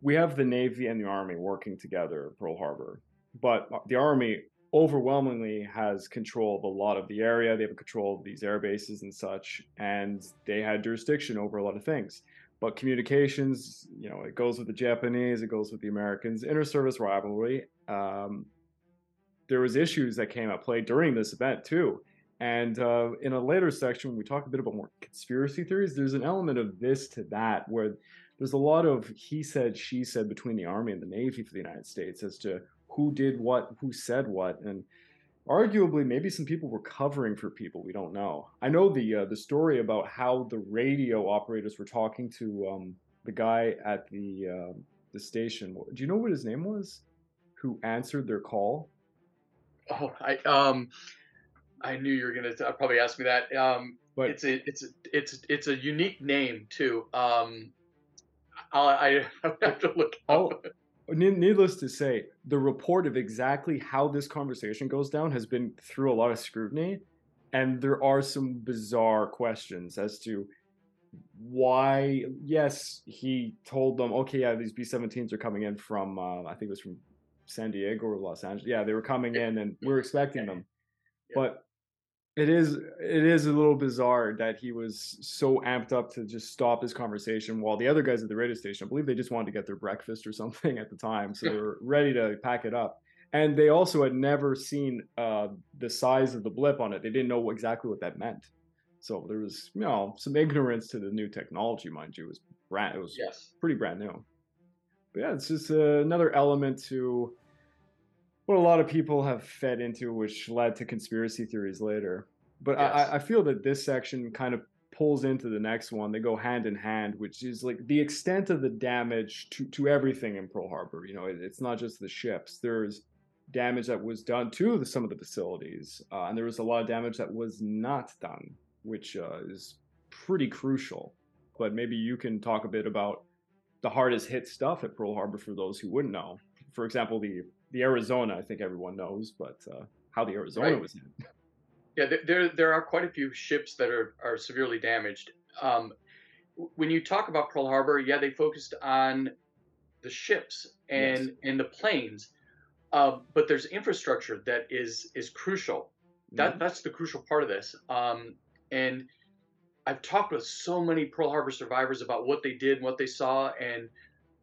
we have the Navy and the Army working together at Pearl Harbor but the army overwhelmingly has control of a lot of the area. They have control of these air bases and such, and they had jurisdiction over a lot of things. But communications, you know, it goes with the Japanese, it goes with the Americans, inter-service rivalry. Um, there was issues that came at play during this event too. And uh, in a later section, when we talk a bit about more conspiracy theories, there's an element of this to that where there's a lot of he said, she said between the Army and the Navy for the United States as to who did what, who said what, and arguably maybe some people were covering for people we don't know. I know the uh, the story about how the radio operators were talking to um, the guy at the uh, the station. Do you know what his name was? Who answered their call? Oh, I um, I knew you were gonna t- probably ask me that. Um, but it's a it's a, it's it's a unique name too. Um, I'll, I have to look. Up needless to say, the report of exactly how this conversation goes down has been through a lot of scrutiny, and there are some bizarre questions as to why. Yes, he told them, okay, yeah, these B-17s are coming in from, uh, I think it was from San Diego or Los Angeles. Yeah, they were coming in, and we are expecting them. But It is it is a little bizarre that he was so amped up to just stop his conversation while the other guys at the radio station, I believe they just wanted to get their breakfast or something at the time, so they were ready to pack it up. And they also had never seen uh, the size of the blip on it. They didn't know exactly what that meant. So there was, you know, some ignorance to the new technology, mind you. It was brand, it was Yes. pretty brand new. But yeah, it's just uh, another element to what a lot of people have fed into, which led to conspiracy theories later. But Yes. I, I feel that this section kind of pulls into the next one. They go hand in hand, which is like the extent of the damage to, to everything in Pearl Harbor. You know, it, it's not just the ships. There's damage that was done to the, some of the facilities, uh, and there was a lot of damage that was not done, which uh, is pretty crucial. But maybe you can talk a bit about the hardest hit stuff at Pearl Harbor for those who wouldn't know. For example, the the Arizona, I think everyone knows, but uh, how the Arizona Right. was hit. Yeah, there- there are quite a few ships that are are severely damaged. Um, when you talk about Pearl Harbor, yeah, they focused on the ships and and the planes, uh, but there's infrastructure that is is crucial. That that's the crucial part of this. Um, and I've talked with so many Pearl Harbor survivors about what they did, and what they saw, and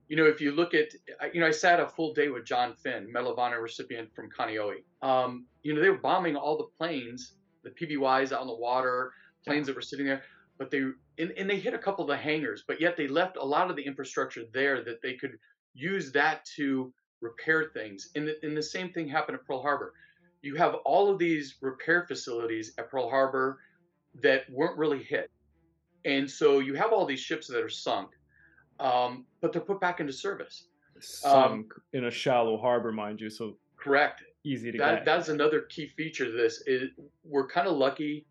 you know, if you look at, you know, I sat a full day with John Finn, Medal of Honor recipient from Kaneohe. Um, you know, they were bombing all the planes, the PBYs out in the water, planes that were sitting there, but they and, and they hit a couple of the hangars, but yet they left a lot of the infrastructure there that they could use that to repair things. And the, and the same thing happened at Pearl Harbor. You have all of these repair facilities at Pearl Harbor that weren't really hit. And so you have all these ships that are sunk, um, but they're put back into service. sunk in a shallow harbor, mind you, so Correct. easy to That get. that's another key feature of this. Is we're kind of lucky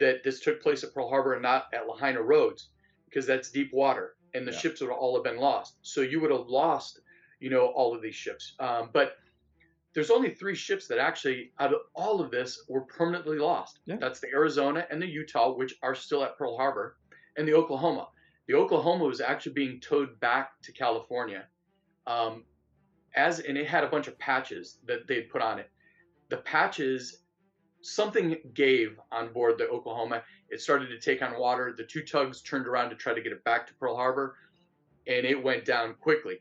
that this took place at Pearl Harbor and not at Lahaina Roads because that's deep water and the Yeah. ships would all have been lost. So you would have lost, you know, all of these ships. Um, but there's only three ships that actually, out of all of this, were permanently lost. Yeah. That's the Arizona and the Utah, which are still at Pearl Harbor, and the Oklahoma. The Oklahoma was actually being towed back to California, um, as and it had a bunch of patches that they'd put on it. The patches, something gave on board the Oklahoma. It started to take on water. The two tugs turned around to try to get it back to Pearl Harbor, and it went down quickly.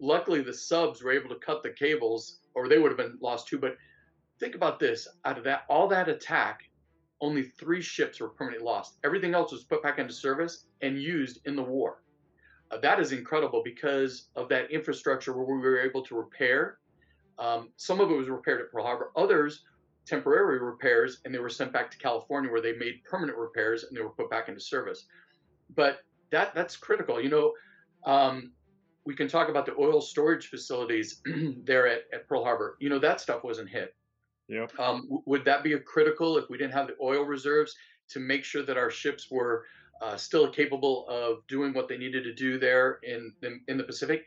Luckily, the subs were able to cut the cables, or they would have been lost too. But think about this: out of that, all that attack, only three ships were permanently lost. Everything else was put back into service and used in the war. Uh, that is incredible because of that infrastructure where we were able to repair. Um, some of it was repaired at Pearl Harbor, others temporary repairs, and they were sent back to California where they made permanent repairs and they were put back into service. But that that's critical. You know, um, we can talk about the oil storage facilities there at, at Pearl Harbor. You know, that stuff wasn't hit. Yep. Um, w- would that be a critical if we didn't have the oil reserves to make sure that our ships were uh, still capable of doing what they needed to do there in the, in the Pacific?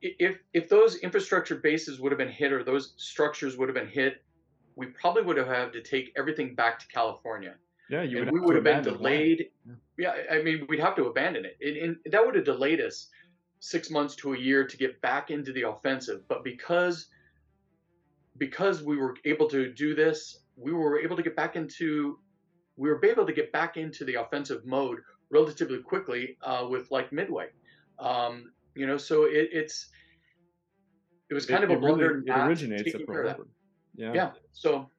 If if those infrastructure bases would have been hit or those structures would have been hit, we probably would have had to take everything back to California Yeah, you would we have would have been delayed. Yeah. Yeah, I mean, we'd have to abandon it, and, and that would have delayed us six months to a year to get back into the offensive. But because because we were able to do this, we were able to get back into we were able to get back into the offensive mode relatively quickly uh, with like Midway. Um, you know, so it, it's it was It- kind of a it really- it originates taking at care Pearl of that. Harbor. Yeah. Yeah. So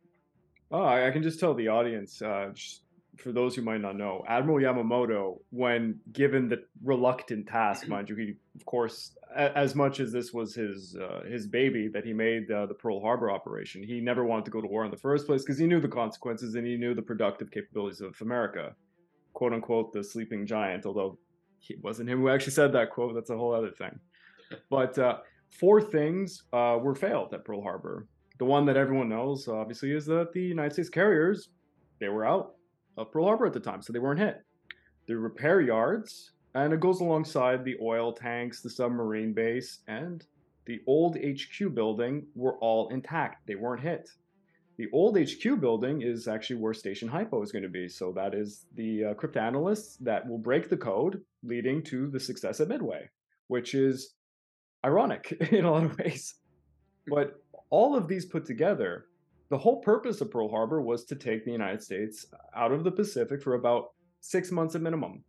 Oh, I, I can just tell the audience, uh, just for those who might not know, Admiral Yamamoto, when given the reluctant task, mind you, he, of course, a, as much as this was his uh, his baby that he made uh, the Pearl Harbor operation, he never wanted to go to war in the first place because he knew the consequences and he knew the productive capabilities of America, quote unquote, the sleeping giant. Although it wasn't him who actually said that quote. That's a whole other thing. But uh, four things uh, were failed at Pearl Harbor the one that everyone knows, obviously, is that the United States carriers they were out of Pearl Harbor at the time, so they weren't hit. The repair yards, and it goes alongside the oil tanks, the submarine base, and the old HQ building were all intact. They weren't hit. The old HQ building is actually where Station Hypo is going to be, so that is the uh, cryptanalysts that will break the code, leading to the success at Midway, which is ironic in a lot of ways. But all of these put together, the whole purpose of Pearl Harbor was to take the United States out of the Pacific for about six months at minimum.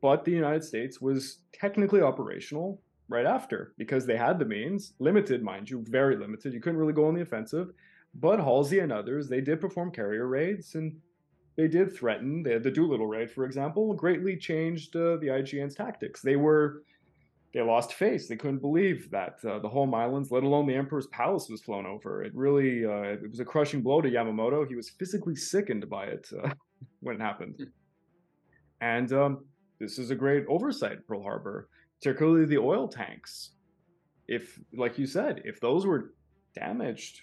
But the United States was technically operational right after because they had the means, limited, mind you, very limited. You couldn't really go on the offensive. But Halsey and others, they did perform carrier raids and they did threaten. They, had the Doolittle raid, for example, greatly changed uh, the IJN's tactics. They were they lost face. They couldn't believe that uh, the home islands, let alone the emperor's palace, was flown over. It really uh, it was a crushing blow to Yamamoto. He was physically sickened by it uh, when it happened. Hmm. And um, this is a great oversight, Pearl Harbor, particularly the oil tanks. If, like you said, if those were damaged,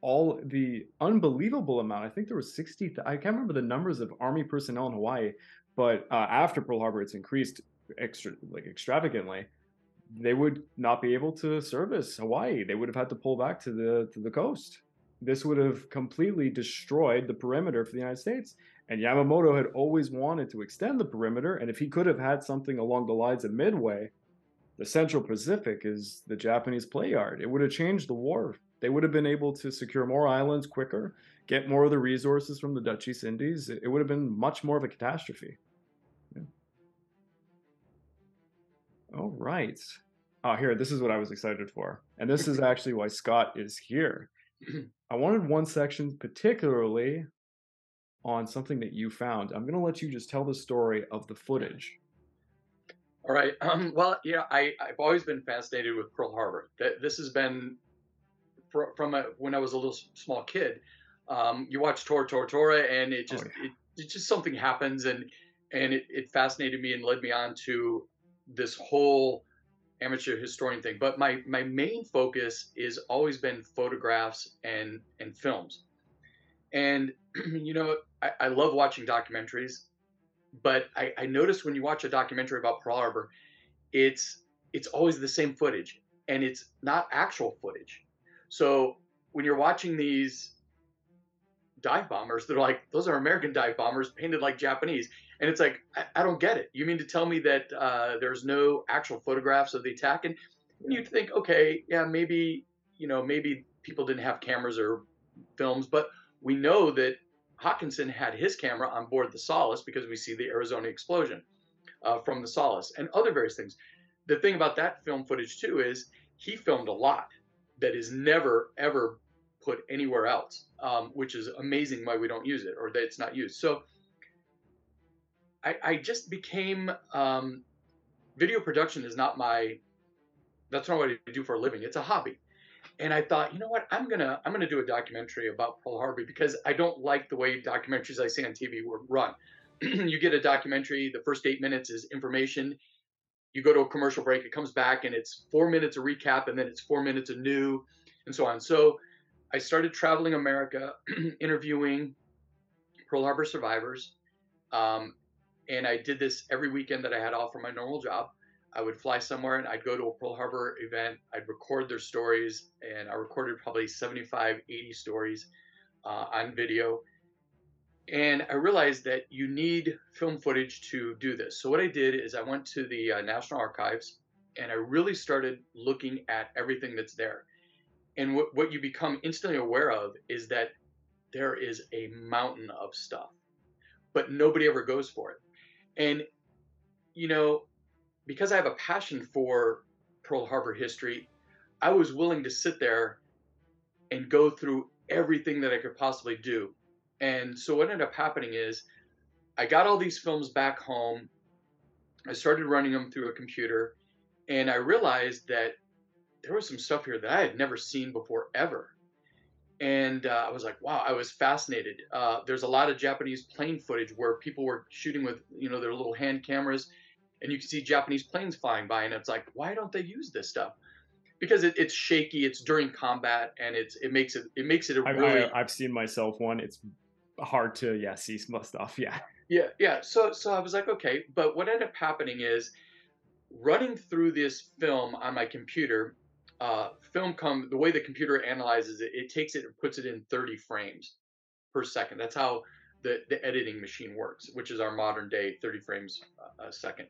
all the unbelievable amount, I think there was 60, I can't remember the numbers of Army personnel in Hawaii, but uh, after Pearl Harbor, it's increased extra, like extravagantly. They would not be able to service Hawaii. They would have had to pull back to the to the coast. This would have completely destroyed the perimeter for the United States. And Yamamoto had always wanted to extend the perimeter. And if he could have had something along the lines of Midway, the Central Pacific is the Japanese play yard. It would have changed the war. They would have been able to secure more islands quicker, get more of the resources from the Dutch East Indies. It would have been much more of a catastrophe. Yeah. All right. Oh, here, this is what I was excited for. And this is actually why Scott is here. I wanted one section particularly on something that you found. I'm going to let you just tell the story of the footage. All right. Um, well, yeah, I, I've always been fascinated with Pearl Harbor. This has been from a, when I was a little small kid. Um, you watch Tora Tora Tora, and it just oh, yeah. it, it, just something happens, and and it, it fascinated me and led me on to this whole amateur historian thing. But my my main focus is always been photographs and and films. And you know, I, I love watching documentaries, but I, I noticed when you watch a documentary about Pearl Harbor, it's it's always the same footage and it's not actual footage. So when you're watching these dive bombers, they're like, those are American dive bombers painted like Japanese. And it's like, I, I don't get it. You mean to tell me that uh, there's no actual photographs of the attack? And you think, okay, yeah, maybe, you know, maybe people didn't have cameras or films, but we know that Hawkinson had his camera on board the Solace because we see the Arizona explosion uh, from the Solace and other various things. The thing about that film footage too is he filmed a lot that is never ever put anywhere else, um, which is amazing why we don't use it or that it's not used. So I, I just became um, video production is not my that's not what I do for a living. It's a hobby. And I thought, you know what? I'm gonna I'm gonna do a documentary about Pearl Harbor because I don't like the way documentaries I see on TV were run. you get a documentary, the first eight minutes is information. You go to a commercial break, it comes back, and it's four minutes of recap, and then it's four minutes of new, and so on. So I started traveling America, interviewing Pearl Harbor survivors, um, and I did this every weekend that I had off from my normal job. I would fly somewhere and I'd go to a Pearl Harbor event. I'd record their stories, and I recorded probably 75, 80 stories uh, on video. And I realized that you need film footage to do this. So what I did is I went to the uh, National Archives and I really started looking at everything that's there. And what, what you become instantly aware of is that there is a mountain of stuff, but nobody ever goes for it. And, you know, because I have a passion for Pearl Harbor history, I was willing to sit there and go through everything that I could possibly do. And so what ended up happening is I got all these films back home. I started running them through a computer and I realized that there was some stuff here that I had never seen before ever. And uh, I was like, wow, I was fascinated. Uh, there's a lot of Japanese plane footage where people were shooting with, you know, their little hand cameras and you can see Japanese planes flying by, and it's like, why don't they use this stuff? Because it, it's shaky, it's during combat, and it's it makes it it makes it a really. I, have seen myself one. It's hard to yeah see some stuff. Yeah. Yeah, yeah. So so I was like, okay, but what ended up happening is running through this film on my computer. Uh, film come the way the computer analyzes it, it takes it and puts it in 30 frames per second. That's how the, the editing machine works, which is our modern day 30 frames a second.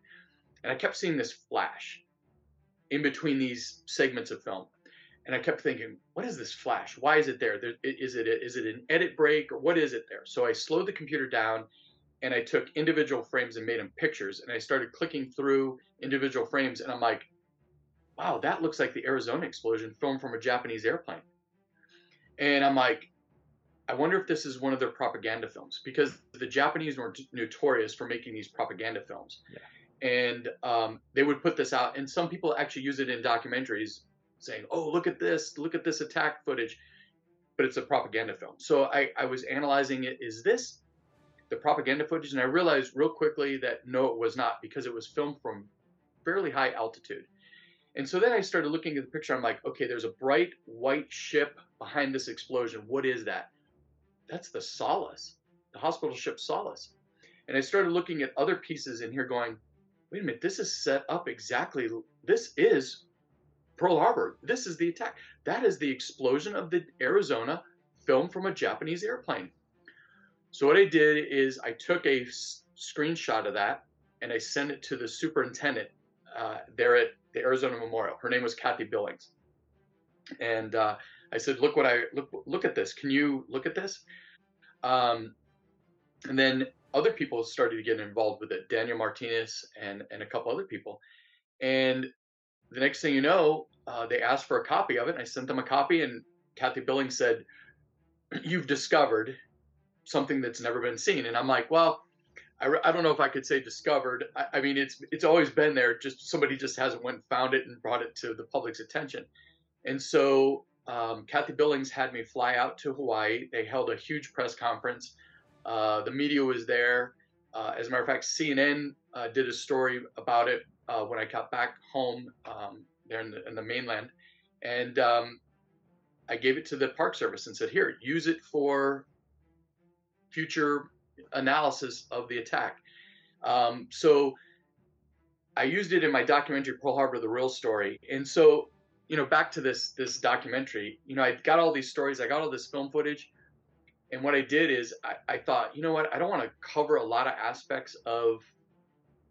And I kept seeing this flash in between these segments of film. and I kept thinking, what is this flash? Why is it there? there is it is it an edit break or what is it there? So I slowed the computer down and I took individual frames and made them pictures and I started clicking through individual frames and I'm like, wow, that looks like the Arizona explosion filmed from a Japanese airplane. And I'm like, I wonder if this is one of their propaganda films because the Japanese were notorious for making these propaganda films. Yeah. And um, they would put this out, and some people actually use it in documentaries saying, oh, look at this, look at this attack footage. But it's a propaganda film. So I, I was analyzing it. Is this the propaganda footage? And I realized real quickly that no, it was not because it was filmed from fairly high altitude. And so then I started looking at the picture. I'm like, okay, there's a bright white ship behind this explosion. What is that? That's the Solace, the hospital ship Solace. And I started looking at other pieces in here going, wait a minute, this is set up exactly. This is Pearl Harbor. This is the attack. That is the explosion of the Arizona filmed from a Japanese airplane. So what I did is I took a s- screenshot of that and I sent it to the superintendent uh, there at the Arizona Memorial. Her name was Kathy Billings, and uh, I said, "Look what I look look at this. Can you look at this?" Um, and then other people started to get involved with it. Daniel Martinez and and a couple other people, and the next thing you know, uh, they asked for a copy of it. I sent them a copy, and Kathy Billings said, "You've discovered something that's never been seen." And I'm like, "Well." I, I don't know if I could say discovered. I, I, mean, it's it's always been there. Just somebody just hasn't went found it and brought it to the public's attention. And so um, Kathy Billings had me fly out to Hawaii. They held a huge press conference. Uh, the media was there. Uh, as a matter of fact, CNN uh, did a story about it uh, when I got back home um, there in the, in the, mainland, and um, I gave it to the Park Service and said, "Here, use it for future analysis of the attack. Um, so I used it in my documentary Pearl Harbor: The Real Story. And so, you know, back to this this documentary, you know, I got all these stories, I got all this film footage, and what I did is I, I thought, you know what, I don't want to cover a lot of aspects of,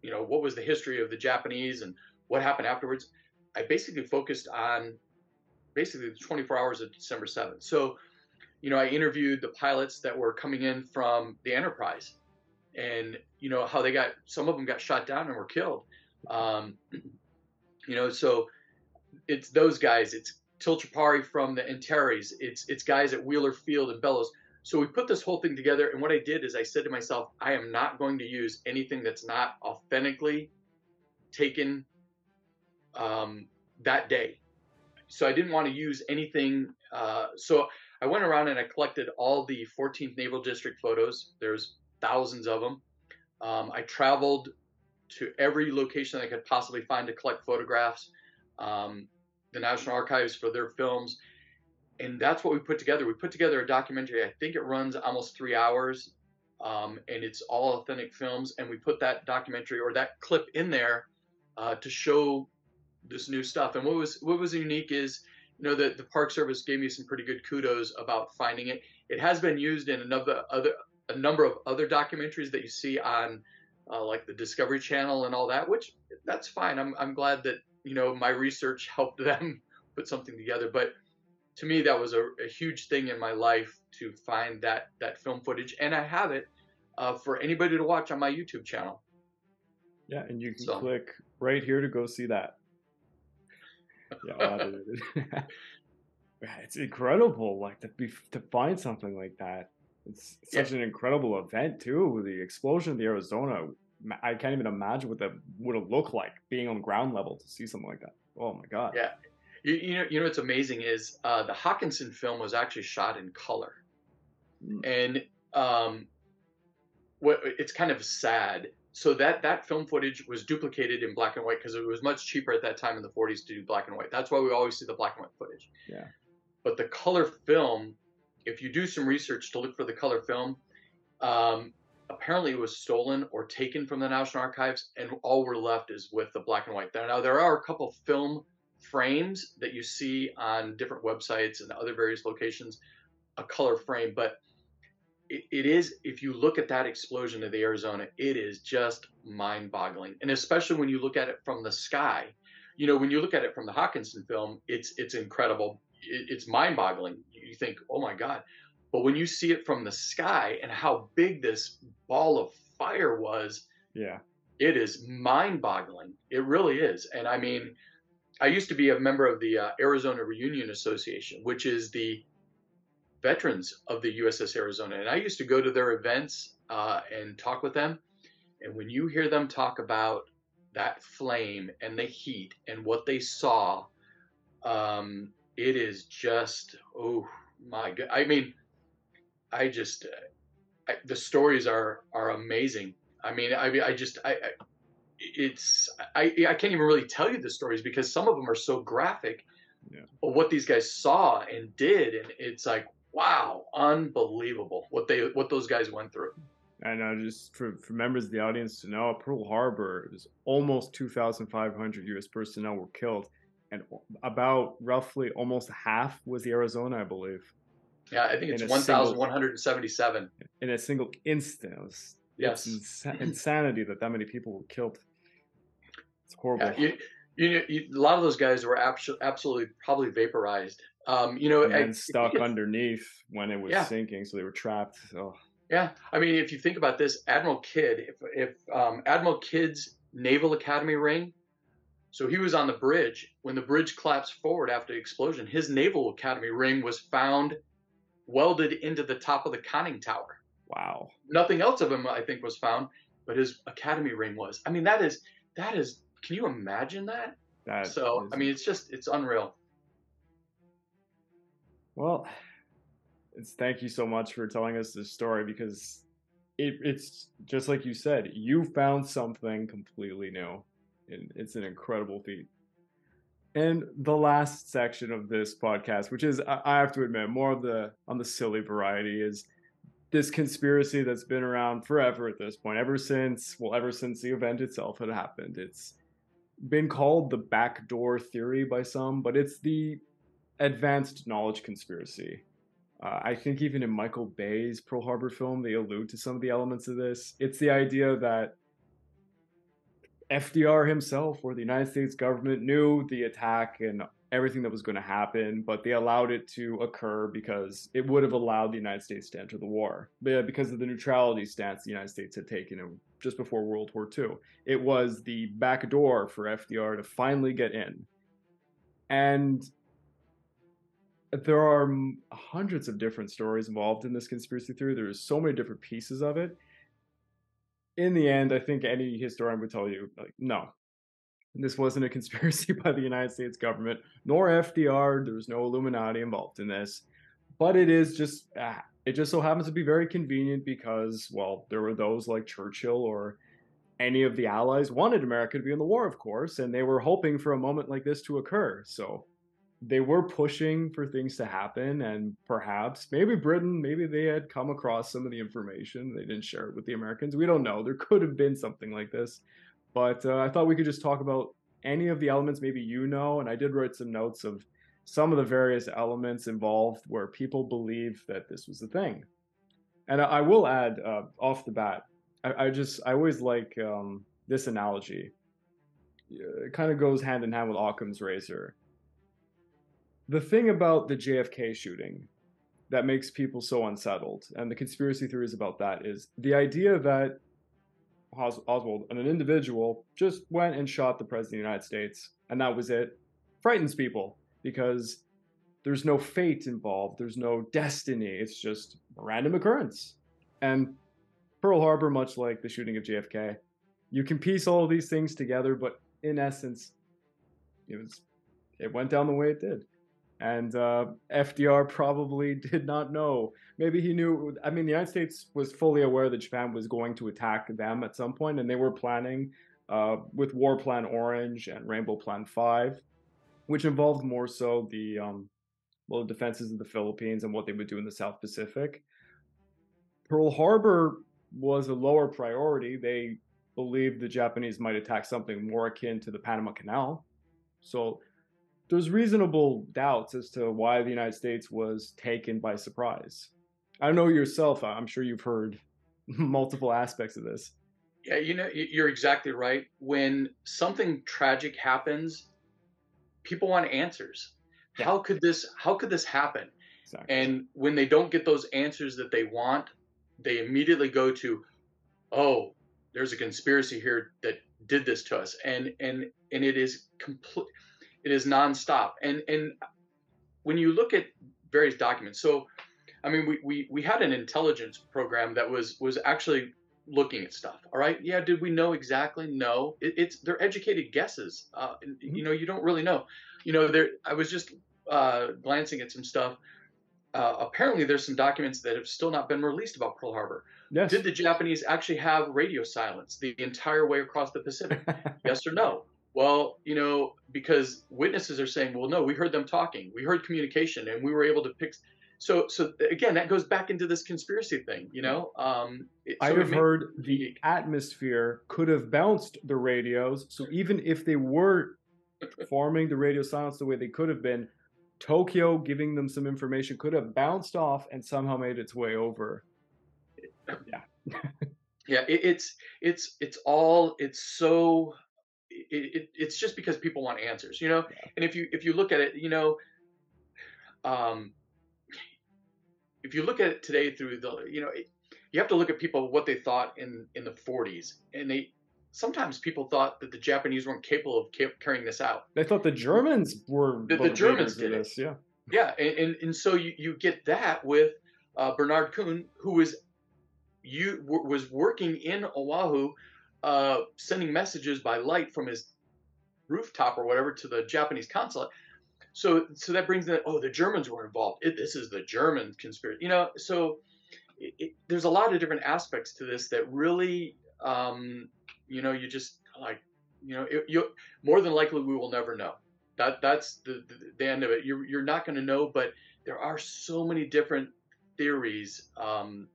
you know, what was the history of the Japanese and what happened afterwards. I basically focused on basically the 24 hours of December 7th. So you know, I interviewed the pilots that were coming in from the Enterprise, and you know how they got some of them got shot down and were killed. Um, you know, so it's those guys. It's Til Chapari from the Antares. It's it's guys at Wheeler Field and Bellows. So we put this whole thing together, and what I did is I said to myself, I am not going to use anything that's not authentically taken um, that day. So I didn't want to use anything. Uh, so I went around and I collected all the 14th Naval District photos. There's thousands of them. Um, I traveled to every location I could possibly find to collect photographs. Um, the National Archives for their films, and that's what we put together. We put together a documentary. I think it runs almost three hours, um, and it's all authentic films. And we put that documentary or that clip in there uh, to show this new stuff. And what was what was unique is you know the, the Park Service gave me some pretty good kudos about finding it. It has been used in another other a number of other documentaries that you see on uh, like the Discovery Channel and all that, which that's fine. I'm I'm glad that you know my research helped them put something together. But to me, that was a, a huge thing in my life to find that that film footage, and I have it uh, for anybody to watch on my YouTube channel. Yeah, and you can so. click right here to go see that yeah, it's incredible. Like to be to find something like that. It's such yeah. an incredible event too. The explosion of the Arizona. I can't even imagine what that would have looked like being on ground level to see something like that. Oh my god. Yeah. You, you know, you know what's amazing is uh, the Hawkinson film was actually shot in color, mm. and um, what it's kind of sad so that that film footage was duplicated in black and white because it was much cheaper at that time in the 40s to do black and white. That's why we always see the black and white footage. Yeah. But the color film, if you do some research to look for the color film, um, apparently it was stolen or taken from the National Archives, and all we're left is with the black and white. There Now there are a couple film frames that you see on different websites and other various locations, a color frame, but it, it is if you look at that explosion of the Arizona, it is just mind-boggling, and especially when you look at it from the sky, you know, when you look at it from the Hawkinson film, it's it's incredible. It, it's mind-boggling. You think, oh my God. But when you see it from the sky and how big this ball of fire was, yeah, it is mind-boggling. It really is. And I mean, I used to be a member of the uh, Arizona Reunion Association, which is the veterans of the USS Arizona, and I used to go to their events uh, and talk with them. And when you hear them talk about that flame and the heat and what they saw, um, it is just oh my god. I mean, I just I, the stories are are amazing. I mean, I I just I, I it's I I can't even really tell you the stories because some of them are so graphic. Yeah. But what these guys saw and did, and it's like wow, unbelievable what they what those guys went through. And uh, just for, for members of the audience to know, Pearl Harbor is almost 2,500 U.S. personnel were killed, and about roughly almost half was the Arizona, I believe. Yeah, I think it's 1,177. In a single instant. It was, yes. It's ins- insanity that that many people were killed. It's horrible. Yeah, you, you, you, a lot of those guys were absolutely probably vaporized. Um, you know, and I, stuck underneath when it was yeah. sinking, so they were trapped. Oh. Yeah, I mean, if you think about this, Admiral Kidd, if, if um, Admiral Kidd's Naval Academy ring, so he was on the bridge when the bridge collapsed forward after the explosion. His Naval Academy ring was found welded into the top of the conning tower. Wow. Nothing else of him, I think, was found, but his Academy ring was. I mean, that is that is. Can you imagine that? That so is... I mean, it's just it's unreal. Well, it's thank you so much for telling us this story because it, it's just like you said, you found something completely new. And it's an incredible feat. And the last section of this podcast, which is I have to admit more of the on the silly variety, is this conspiracy that's been around forever at this point, ever since well, ever since the event itself had happened. It's been called the backdoor theory by some, but it's the advanced knowledge conspiracy. Uh, I think even in Michael Bay's Pearl Harbor film, they allude to some of the elements of this. It's the idea that FDR himself or the United States government knew the attack and everything that was going to happen, but they allowed it to occur because it would have allowed the United States to enter the war. Because of the neutrality stance the United States had taken just before World War II, it was the back door for FDR to finally get in. And there are hundreds of different stories involved in this conspiracy theory. There's so many different pieces of it. In the end, I think any historian would tell you, like, no, this wasn't a conspiracy by the United States government, nor FDR. There was no Illuminati involved in this. But it is just, ah, it just so happens to be very convenient because, well, there were those like Churchill or any of the allies wanted America to be in the war, of course, and they were hoping for a moment like this to occur. So they were pushing for things to happen and perhaps maybe britain maybe they had come across some of the information they didn't share it with the americans. We don't know. There could have been something like this. But uh, i thought we could just talk about any of the elements maybe you know and i did write some notes of some of the various elements involved where people believe that this was a thing. And i, will add uh, off the bat I, I, just i always like um, this analogy. It kind of goes hand in hand with occam's razor. The thing about the JFK shooting that makes people so unsettled, and the conspiracy theories about that, is the idea that Os- Oswald, an individual, just went and shot the president of the United States, and that was it, frightens people because there's no fate involved, there's no destiny, it's just a random occurrence. And Pearl Harbor, much like the shooting of JFK, you can piece all these things together, but in essence, it was it went down the way it did. And uh, FDR probably did not know. Maybe he knew. I mean, the United States was fully aware that Japan was going to attack them at some point, and they were planning uh, with War Plan Orange and Rainbow Plan 5, which involved more so the um, well, defenses of the Philippines and what they would do in the South Pacific. Pearl Harbor was a lower priority. They believed the Japanese might attack something more akin to the Panama Canal. So there's reasonable doubts as to why the United States was taken by surprise. I know yourself, I'm sure you've heard multiple aspects of this. Yeah, you know, you're exactly right. When something tragic happens, people want answers. Yeah. How could this how could this happen? Exactly. And when they don't get those answers that they want, they immediately go to, oh, there's a conspiracy here that did this to us, and and and it is complete, it is nonstop. And and when you look at various documents, so I mean, we we we had an intelligence program that was was actually looking at stuff. All right, yeah, did we know exactly? No, it, it's they're educated guesses. Uh, Mm-hmm. You know, you don't really know. You know, there. I was just uh, glancing at some stuff. Uh, apparently, there's some documents that have still not been released about Pearl Harbor. yes. Did the Japanese actually have radio silence the entire way across the Pacific? yes or no? Well, you know, because witnesses are saying, well, no, we heard them talking, we heard communication, and we were able to pick. So, so again, that goes back into this conspiracy thing, you know. Um, it- I so it have heard the atmosphere could have bounced the radios. So even if they were forming the radio silence the way they could have been, Tokyo giving them some information could have bounced off and somehow made its way over. yeah, it, it's it's it's all it's so. It, it, it's just because people want answers, you know. And if you if you look at it, you know, um, if you look at it today through the, you know, it, you have to look at people what they thought in in the 40s, and they sometimes people thought that the Japanese weren't capable of ca- carrying this out. They thought the Germans were The- the Germans did it. this. Yeah. Yeah, and and, and so you, you get that with uh, Bernard Kuehn, who was you w- was working in Oahu, uh, sending messages by light from his rooftop or whatever to the Japanese consulate. So so that brings in oh the Germans were involved. It, this is the German conspiracy, you know. So it, it, there's a lot of different aspects to this that really, um, you know, you just like, you know, you more than likely we will never know. That that's the, the, the end of it. You're you're not going to know, but there are so many different theories. Um,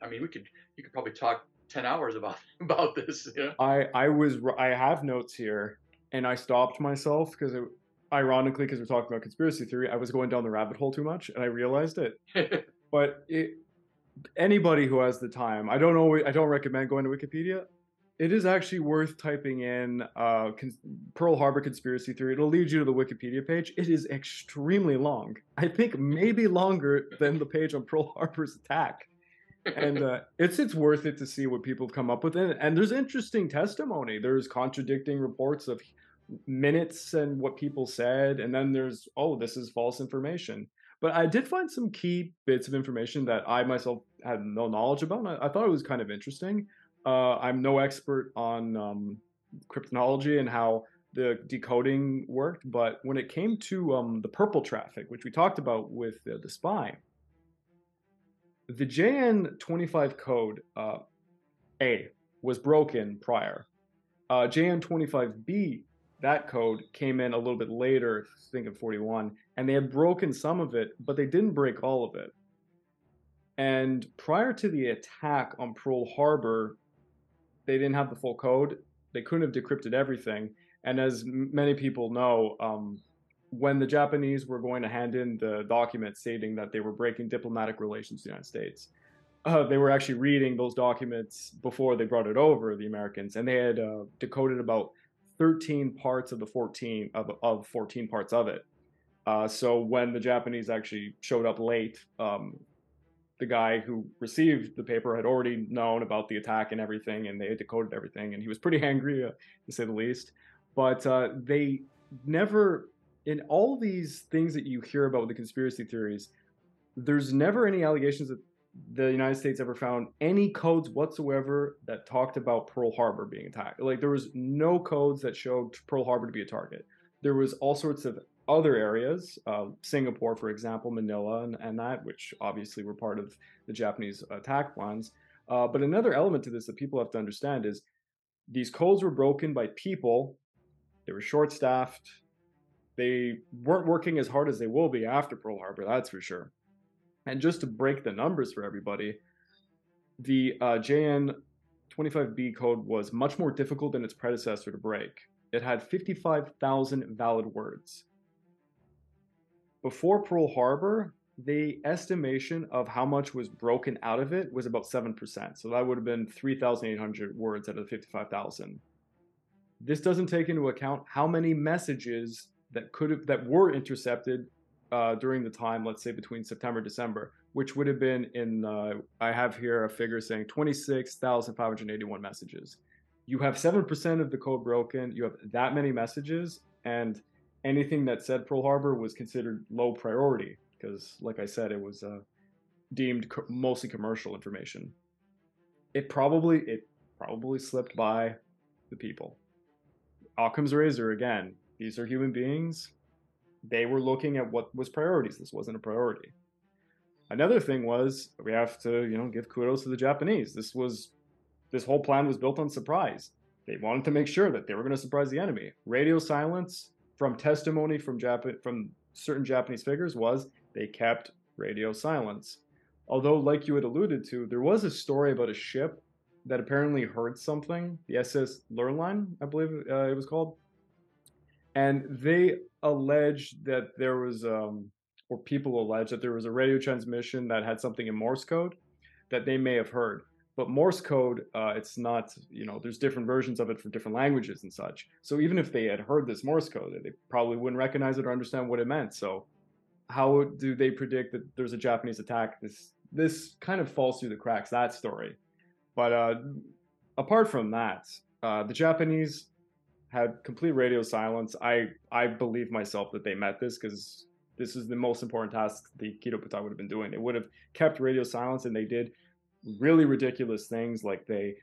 I mean, we could you could probably talk ten hours about about this. You know? I I was I have notes here, and I stopped myself because it, ironically, because we're talking about conspiracy theory, I was going down the rabbit hole too much, and I realized it. But it, anybody who has the time, I don't know, I don't recommend going to Wikipedia. It is actually worth typing in uh, cons- Pearl Harbor conspiracy theory. It'll lead you to the Wikipedia page. It is extremely long. I think maybe longer than the page on Pearl Harbor's attack and uh, it's it's worth it to see what people have come up with and, and there's interesting testimony there's contradicting reports of minutes and what people said and then there's oh this is false information but i did find some key bits of information that i myself had no knowledge about and I, I thought it was kind of interesting uh, i'm no expert on um, cryptonology and how the decoding worked but when it came to um, the purple traffic which we talked about with uh, the spy the JN25 code uh, A was broken prior. Uh, JN25B, that code came in a little bit later, I think in 41, and they had broken some of it, but they didn't break all of it. And prior to the attack on Pearl Harbor, they didn't have the full code. They couldn't have decrypted everything. And as many people know, um, when the Japanese were going to hand in the document stating that they were breaking diplomatic relations with the United States, uh, they were actually reading those documents before they brought it over, the Americans, and they had uh, decoded about 13 parts of the 14 of, of 14 parts of it. Uh, so when the Japanese actually showed up late, um, the guy who received the paper had already known about the attack and everything, and they had decoded everything, and he was pretty angry, uh, to say the least. But uh, they never in all these things that you hear about with the conspiracy theories, there's never any allegations that the United States ever found any codes whatsoever that talked about Pearl Harbor being attacked. Like there was no codes that showed Pearl Harbor to be a target. There was all sorts of other areas, uh, Singapore, for example, Manila, and, and that, which obviously were part of the Japanese attack plans. Uh, but another element to this that people have to understand is these codes were broken by people. They were short-staffed they weren't working as hard as they will be after Pearl Harbor, that's for sure. And just to break the numbers for everybody, the uh, JN 25B code was much more difficult than its predecessor to break. It had 55,000 valid words. Before Pearl Harbor, the estimation of how much was broken out of it was about 7%. So that would have been 3,800 words out of the 55,000. This doesn't take into account how many messages that could have that were intercepted uh, during the time, let's say between September December, which would have been in uh, I have here a figure saying 26,581 messages. You have seven percent of the code broken. You have that many messages, and anything that said Pearl Harbor was considered low priority because, like I said, it was uh, deemed co- mostly commercial information. It probably it probably slipped by the people. Occam's razor again. These are human beings. They were looking at what was priorities. This wasn't a priority. Another thing was we have to, you know, give kudos to the Japanese. This was this whole plan was built on surprise. They wanted to make sure that they were going to surprise the enemy. Radio silence from testimony from Japan from certain Japanese figures was they kept radio silence. Although, like you had alluded to, there was a story about a ship that apparently heard something, the SS Lurline, I believe uh, it was called, and they alleged that there was, um, or people allege that there was a radio transmission that had something in Morse code that they may have heard. But Morse code, uh, it's not, you know, there's different versions of it for different languages and such. So even if they had heard this Morse code, they probably wouldn't recognize it or understand what it meant. So how do they predict that there's a Japanese attack? This this kind of falls through the cracks. That story, but uh, apart from that, uh, the Japanese had complete radio silence. I I believe myself that they met this because this is the most important task the Kido Butai would have been doing. They would have kept radio silence, and they did really ridiculous things like they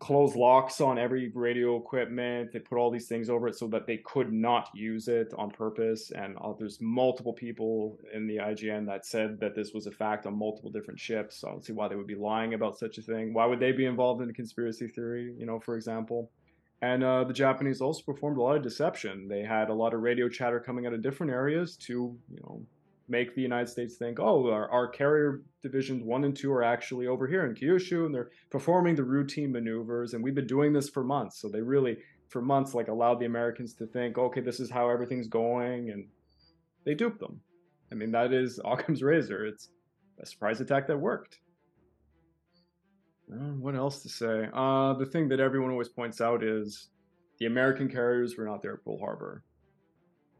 closed locks on every radio equipment. They put all these things over it so that they could not use it on purpose. And uh, there's multiple people in the IJN that said that this was a fact on multiple different ships. So I don't see why they would be lying about such a thing. Why would they be involved in a conspiracy theory, you know, for example? And uh, the Japanese also performed a lot of deception. They had a lot of radio chatter coming out of different areas to, you know, make the United States think, oh, our, our, carrier divisions one and two are actually over here in Kyushu, and they're performing the routine maneuvers, and we've been doing this for months. So they really, for months, like allowed the Americans to think, okay, this is how everything's going, and they duped them. I mean, that is Occam's razor. It's a surprise attack that worked. Uh, what else to say? Uh, the thing that everyone always points out is the American carriers were not there at Pearl Harbor.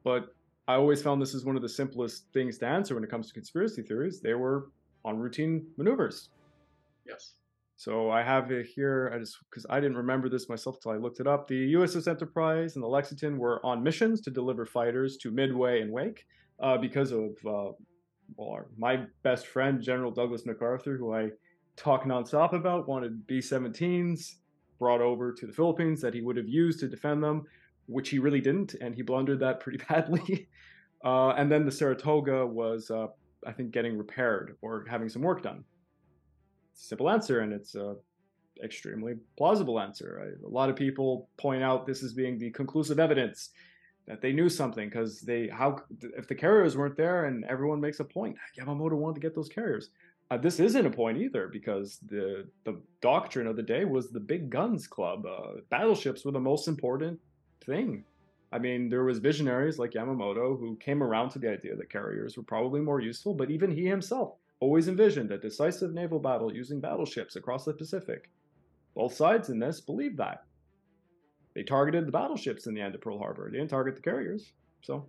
But I always found this is one of the simplest things to answer when it comes to conspiracy theories. They were on routine maneuvers. Yes. So I have it here. I just because I didn't remember this myself until I looked it up. The USS Enterprise and the Lexington were on missions to deliver fighters to Midway and Wake uh, because of uh, well, our, my best friend General Douglas MacArthur, who I talk nonstop about, wanted B-17s brought over to the Philippines that he would have used to defend them which he really didn't, and he blundered that pretty badly. Uh, and then the Saratoga was, uh, I think, getting repaired or having some work done. Simple answer, and it's a extremely plausible answer. I, a lot of people point out this as being the conclusive evidence that they knew something because they how if the carriers weren't there and everyone makes a point Yamamoto wanted to get those carriers. Uh, this isn't a point either because the the doctrine of the day was the big guns club. Uh, battleships were the most important thing. I mean, there was visionaries like Yamamoto who came around to the idea that carriers were probably more useful, but even he himself always envisioned a decisive naval battle using battleships across the Pacific. Both sides in this believed that. They targeted the battleships in the end of Pearl Harbor. They didn't target the carriers. So,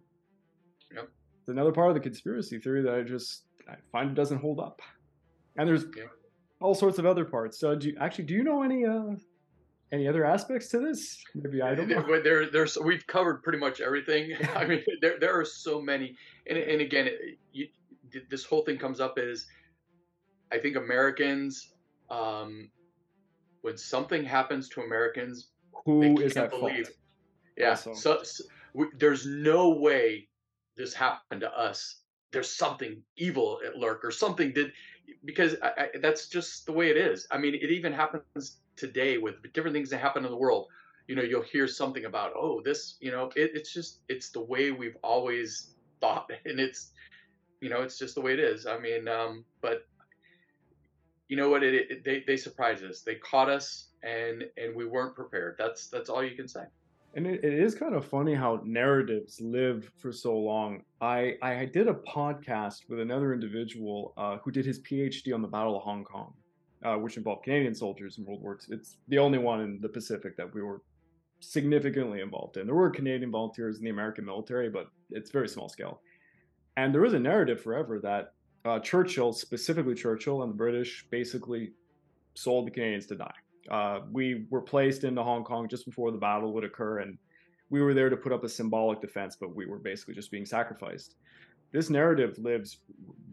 yep. it's another part of the conspiracy theory that I just I find it doesn't hold up. And there's yep. all sorts of other parts. So, do you, actually do you know any uh, any other aspects to this? Maybe I don't know. There, there's we've covered pretty much everything. I mean, there there are so many, and and again, you, this whole thing comes up is, I think Americans, um, when something happens to Americans, who is at believe, fault? Yeah, also. so, so we, there's no way this happened to us. There's something evil at lurk or something did because I, I, that's just the way it is. I mean, it even happens today with different things that happen in the world. You know you'll hear something about oh this you know it, it's just it's the way we've always thought. And it's you know it's just the way it is. I mean um but you know what? It, it they they surprised us. They caught us and and we weren't prepared. That's that's all you can say and it, it is kind of funny how narratives live for so long. I, I did a podcast with another individual uh, who did his PhD on the Battle of Hong Kong uh, which involved Canadian soldiers in World War II. It's the only one in the Pacific that we were significantly involved in. There were Canadian volunteers in the American military, but it's very small scale. And there is a narrative forever that uh, Churchill, specifically Churchill, and the British basically sold the Canadians to die. Uh, we were placed into Hong Kong just before the battle would occur, and we were there to put up a symbolic defense, but we were basically just being sacrificed. This narrative lives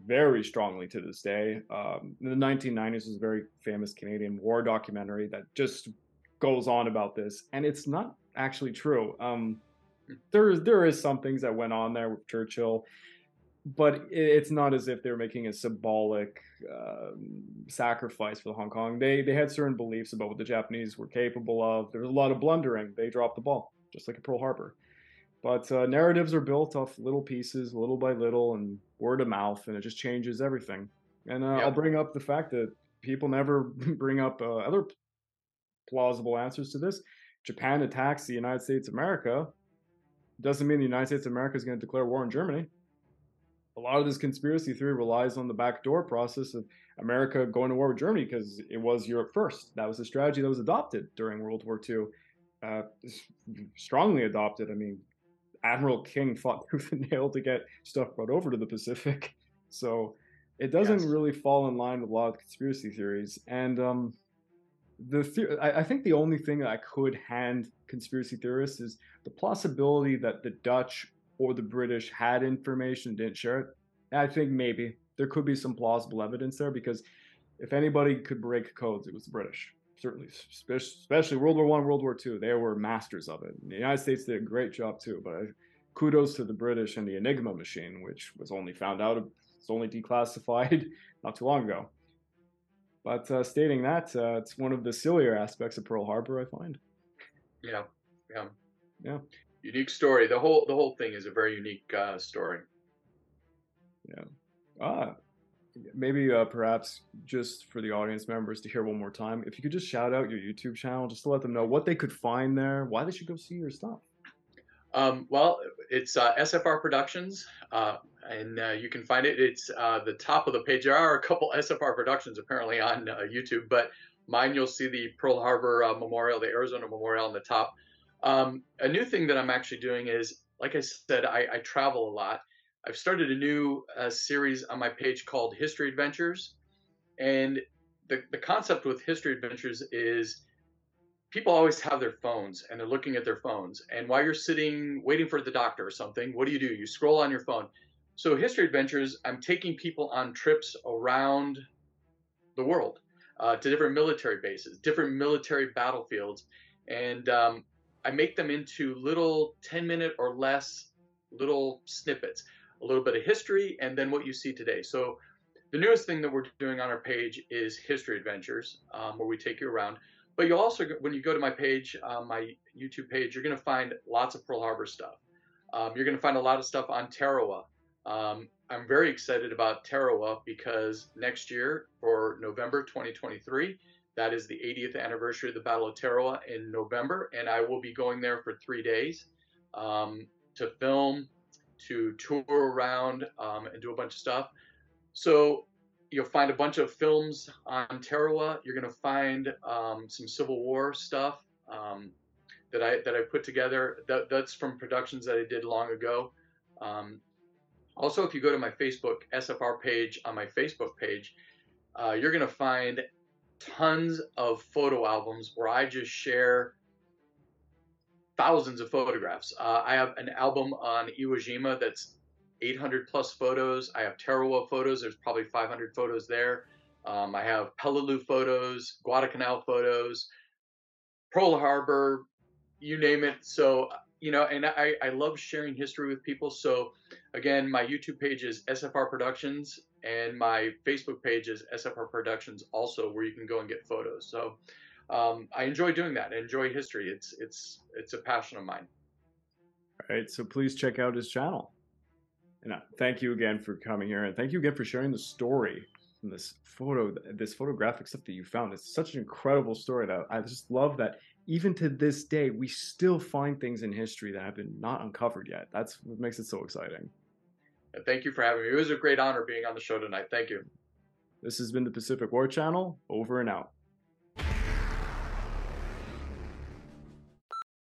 very strongly to this day. Um, in the 1990s was a very famous Canadian war documentary that just goes on about this, and it's not actually true. Um, there, there is some things that went on there with Churchill but it's not as if they're making a symbolic uh, sacrifice for Hong Kong. They they had certain beliefs about what the Japanese were capable of. There was a lot of blundering. They dropped the ball, just like at Pearl Harbor. But uh, narratives are built off little pieces, little by little, and word of mouth, and it just changes everything. And uh, I'll bring up the fact that people never bring up uh, other plausible answers to this. Japan attacks the United States of America. Doesn't mean the United States of America is going to declare war on Germany a lot of this conspiracy theory relies on the backdoor process of America going to war with Germany because it was Europe first. That was a strategy that was adopted during World War II, uh, strongly adopted. I mean, Admiral King fought tooth and nail to get stuff brought over to the Pacific. So it doesn't yes. really fall in line with a lot of conspiracy theories. And um, the, I, I think the only thing that I could hand conspiracy theorists is the possibility that the Dutch or the British had information didn't share it. I think maybe there could be some plausible evidence there because if anybody could break codes, it was the British. Certainly, especially World War One, World War Two, they were masters of it. The United States did a great job too, but kudos to the British and the Enigma machine, which was only found out, it's only declassified not too long ago. But uh, stating that, uh, it's one of the sillier aspects of Pearl Harbor, I find. Yeah, yeah, yeah unique story. The whole the whole thing is a very unique uh, story. Yeah. Ah, maybe uh, perhaps just for the audience members to hear one more time, if you could just shout out your YouTube channel, just to let them know what they could find there, why they should go see your stuff. Um, well, it's uh, SFR Productions, uh, and uh, you can find it. It's uh, the top of the page. There are a couple SFR Productions apparently on uh, YouTube, but mine you'll see the Pearl Harbor uh, Memorial, the Arizona Memorial on the top. Um, a new thing that I'm actually doing is, like I said, I, I travel a lot. I've started a new uh, series on my page called History Adventures. And the, the concept with History Adventures is people always have their phones and they're looking at their phones. And while you're sitting waiting for the doctor or something, what do you do? You scroll on your phone. So, History Adventures, I'm taking people on trips around the world uh, to different military bases, different military battlefields. And um, I make them into little 10 minute or less little snippets, a little bit of history, and then what you see today. So the newest thing that we're doing on our page is History Adventures, um, where we take you around. But you also, when you go to my page, uh, my YouTube page, you're going to find lots of Pearl Harbor stuff. Um, you're going to find a lot of stuff on Tarawa. Um, I'm very excited about Tarawa because next year, for November 2023, that is the 80th anniversary of the Battle of Tarawa in November, and I will be going there for three days um, to film, to tour around, um, and do a bunch of stuff. So you'll find a bunch of films on Tarawa. You're going to find um, some Civil War stuff um, that I that I put together. That, that's from productions that I did long ago. Um, also, if you go to my Facebook SFR page on my Facebook page, uh, you're going to find tons of photo albums where I just share thousands of photographs. Uh, I have an album on Iwo Jima that's 800 plus photos. I have Tarawa photos. There's probably 500 photos there. Um, I have Peleliu photos, Guadalcanal photos, Pearl Harbor, you name it. So, you know, and I, I love sharing history with people. So, again, my YouTube page is SFR Productions and my Facebook page is SFR Productions, also where you can go and get photos. So um, I enjoy doing that. I enjoy history. It's it's it's a passion of mine. All right, so please check out his channel. And uh, thank you again for coming here, and thank you again for sharing the story and this photo, this photographic stuff that you found. It's such an incredible story that I just love that even to this day we still find things in history that have been not uncovered yet. That's what makes it so exciting. And thank you for having me. It was a great honor being on the show tonight. Thank you. This has been the Pacific War Channel. Over and out.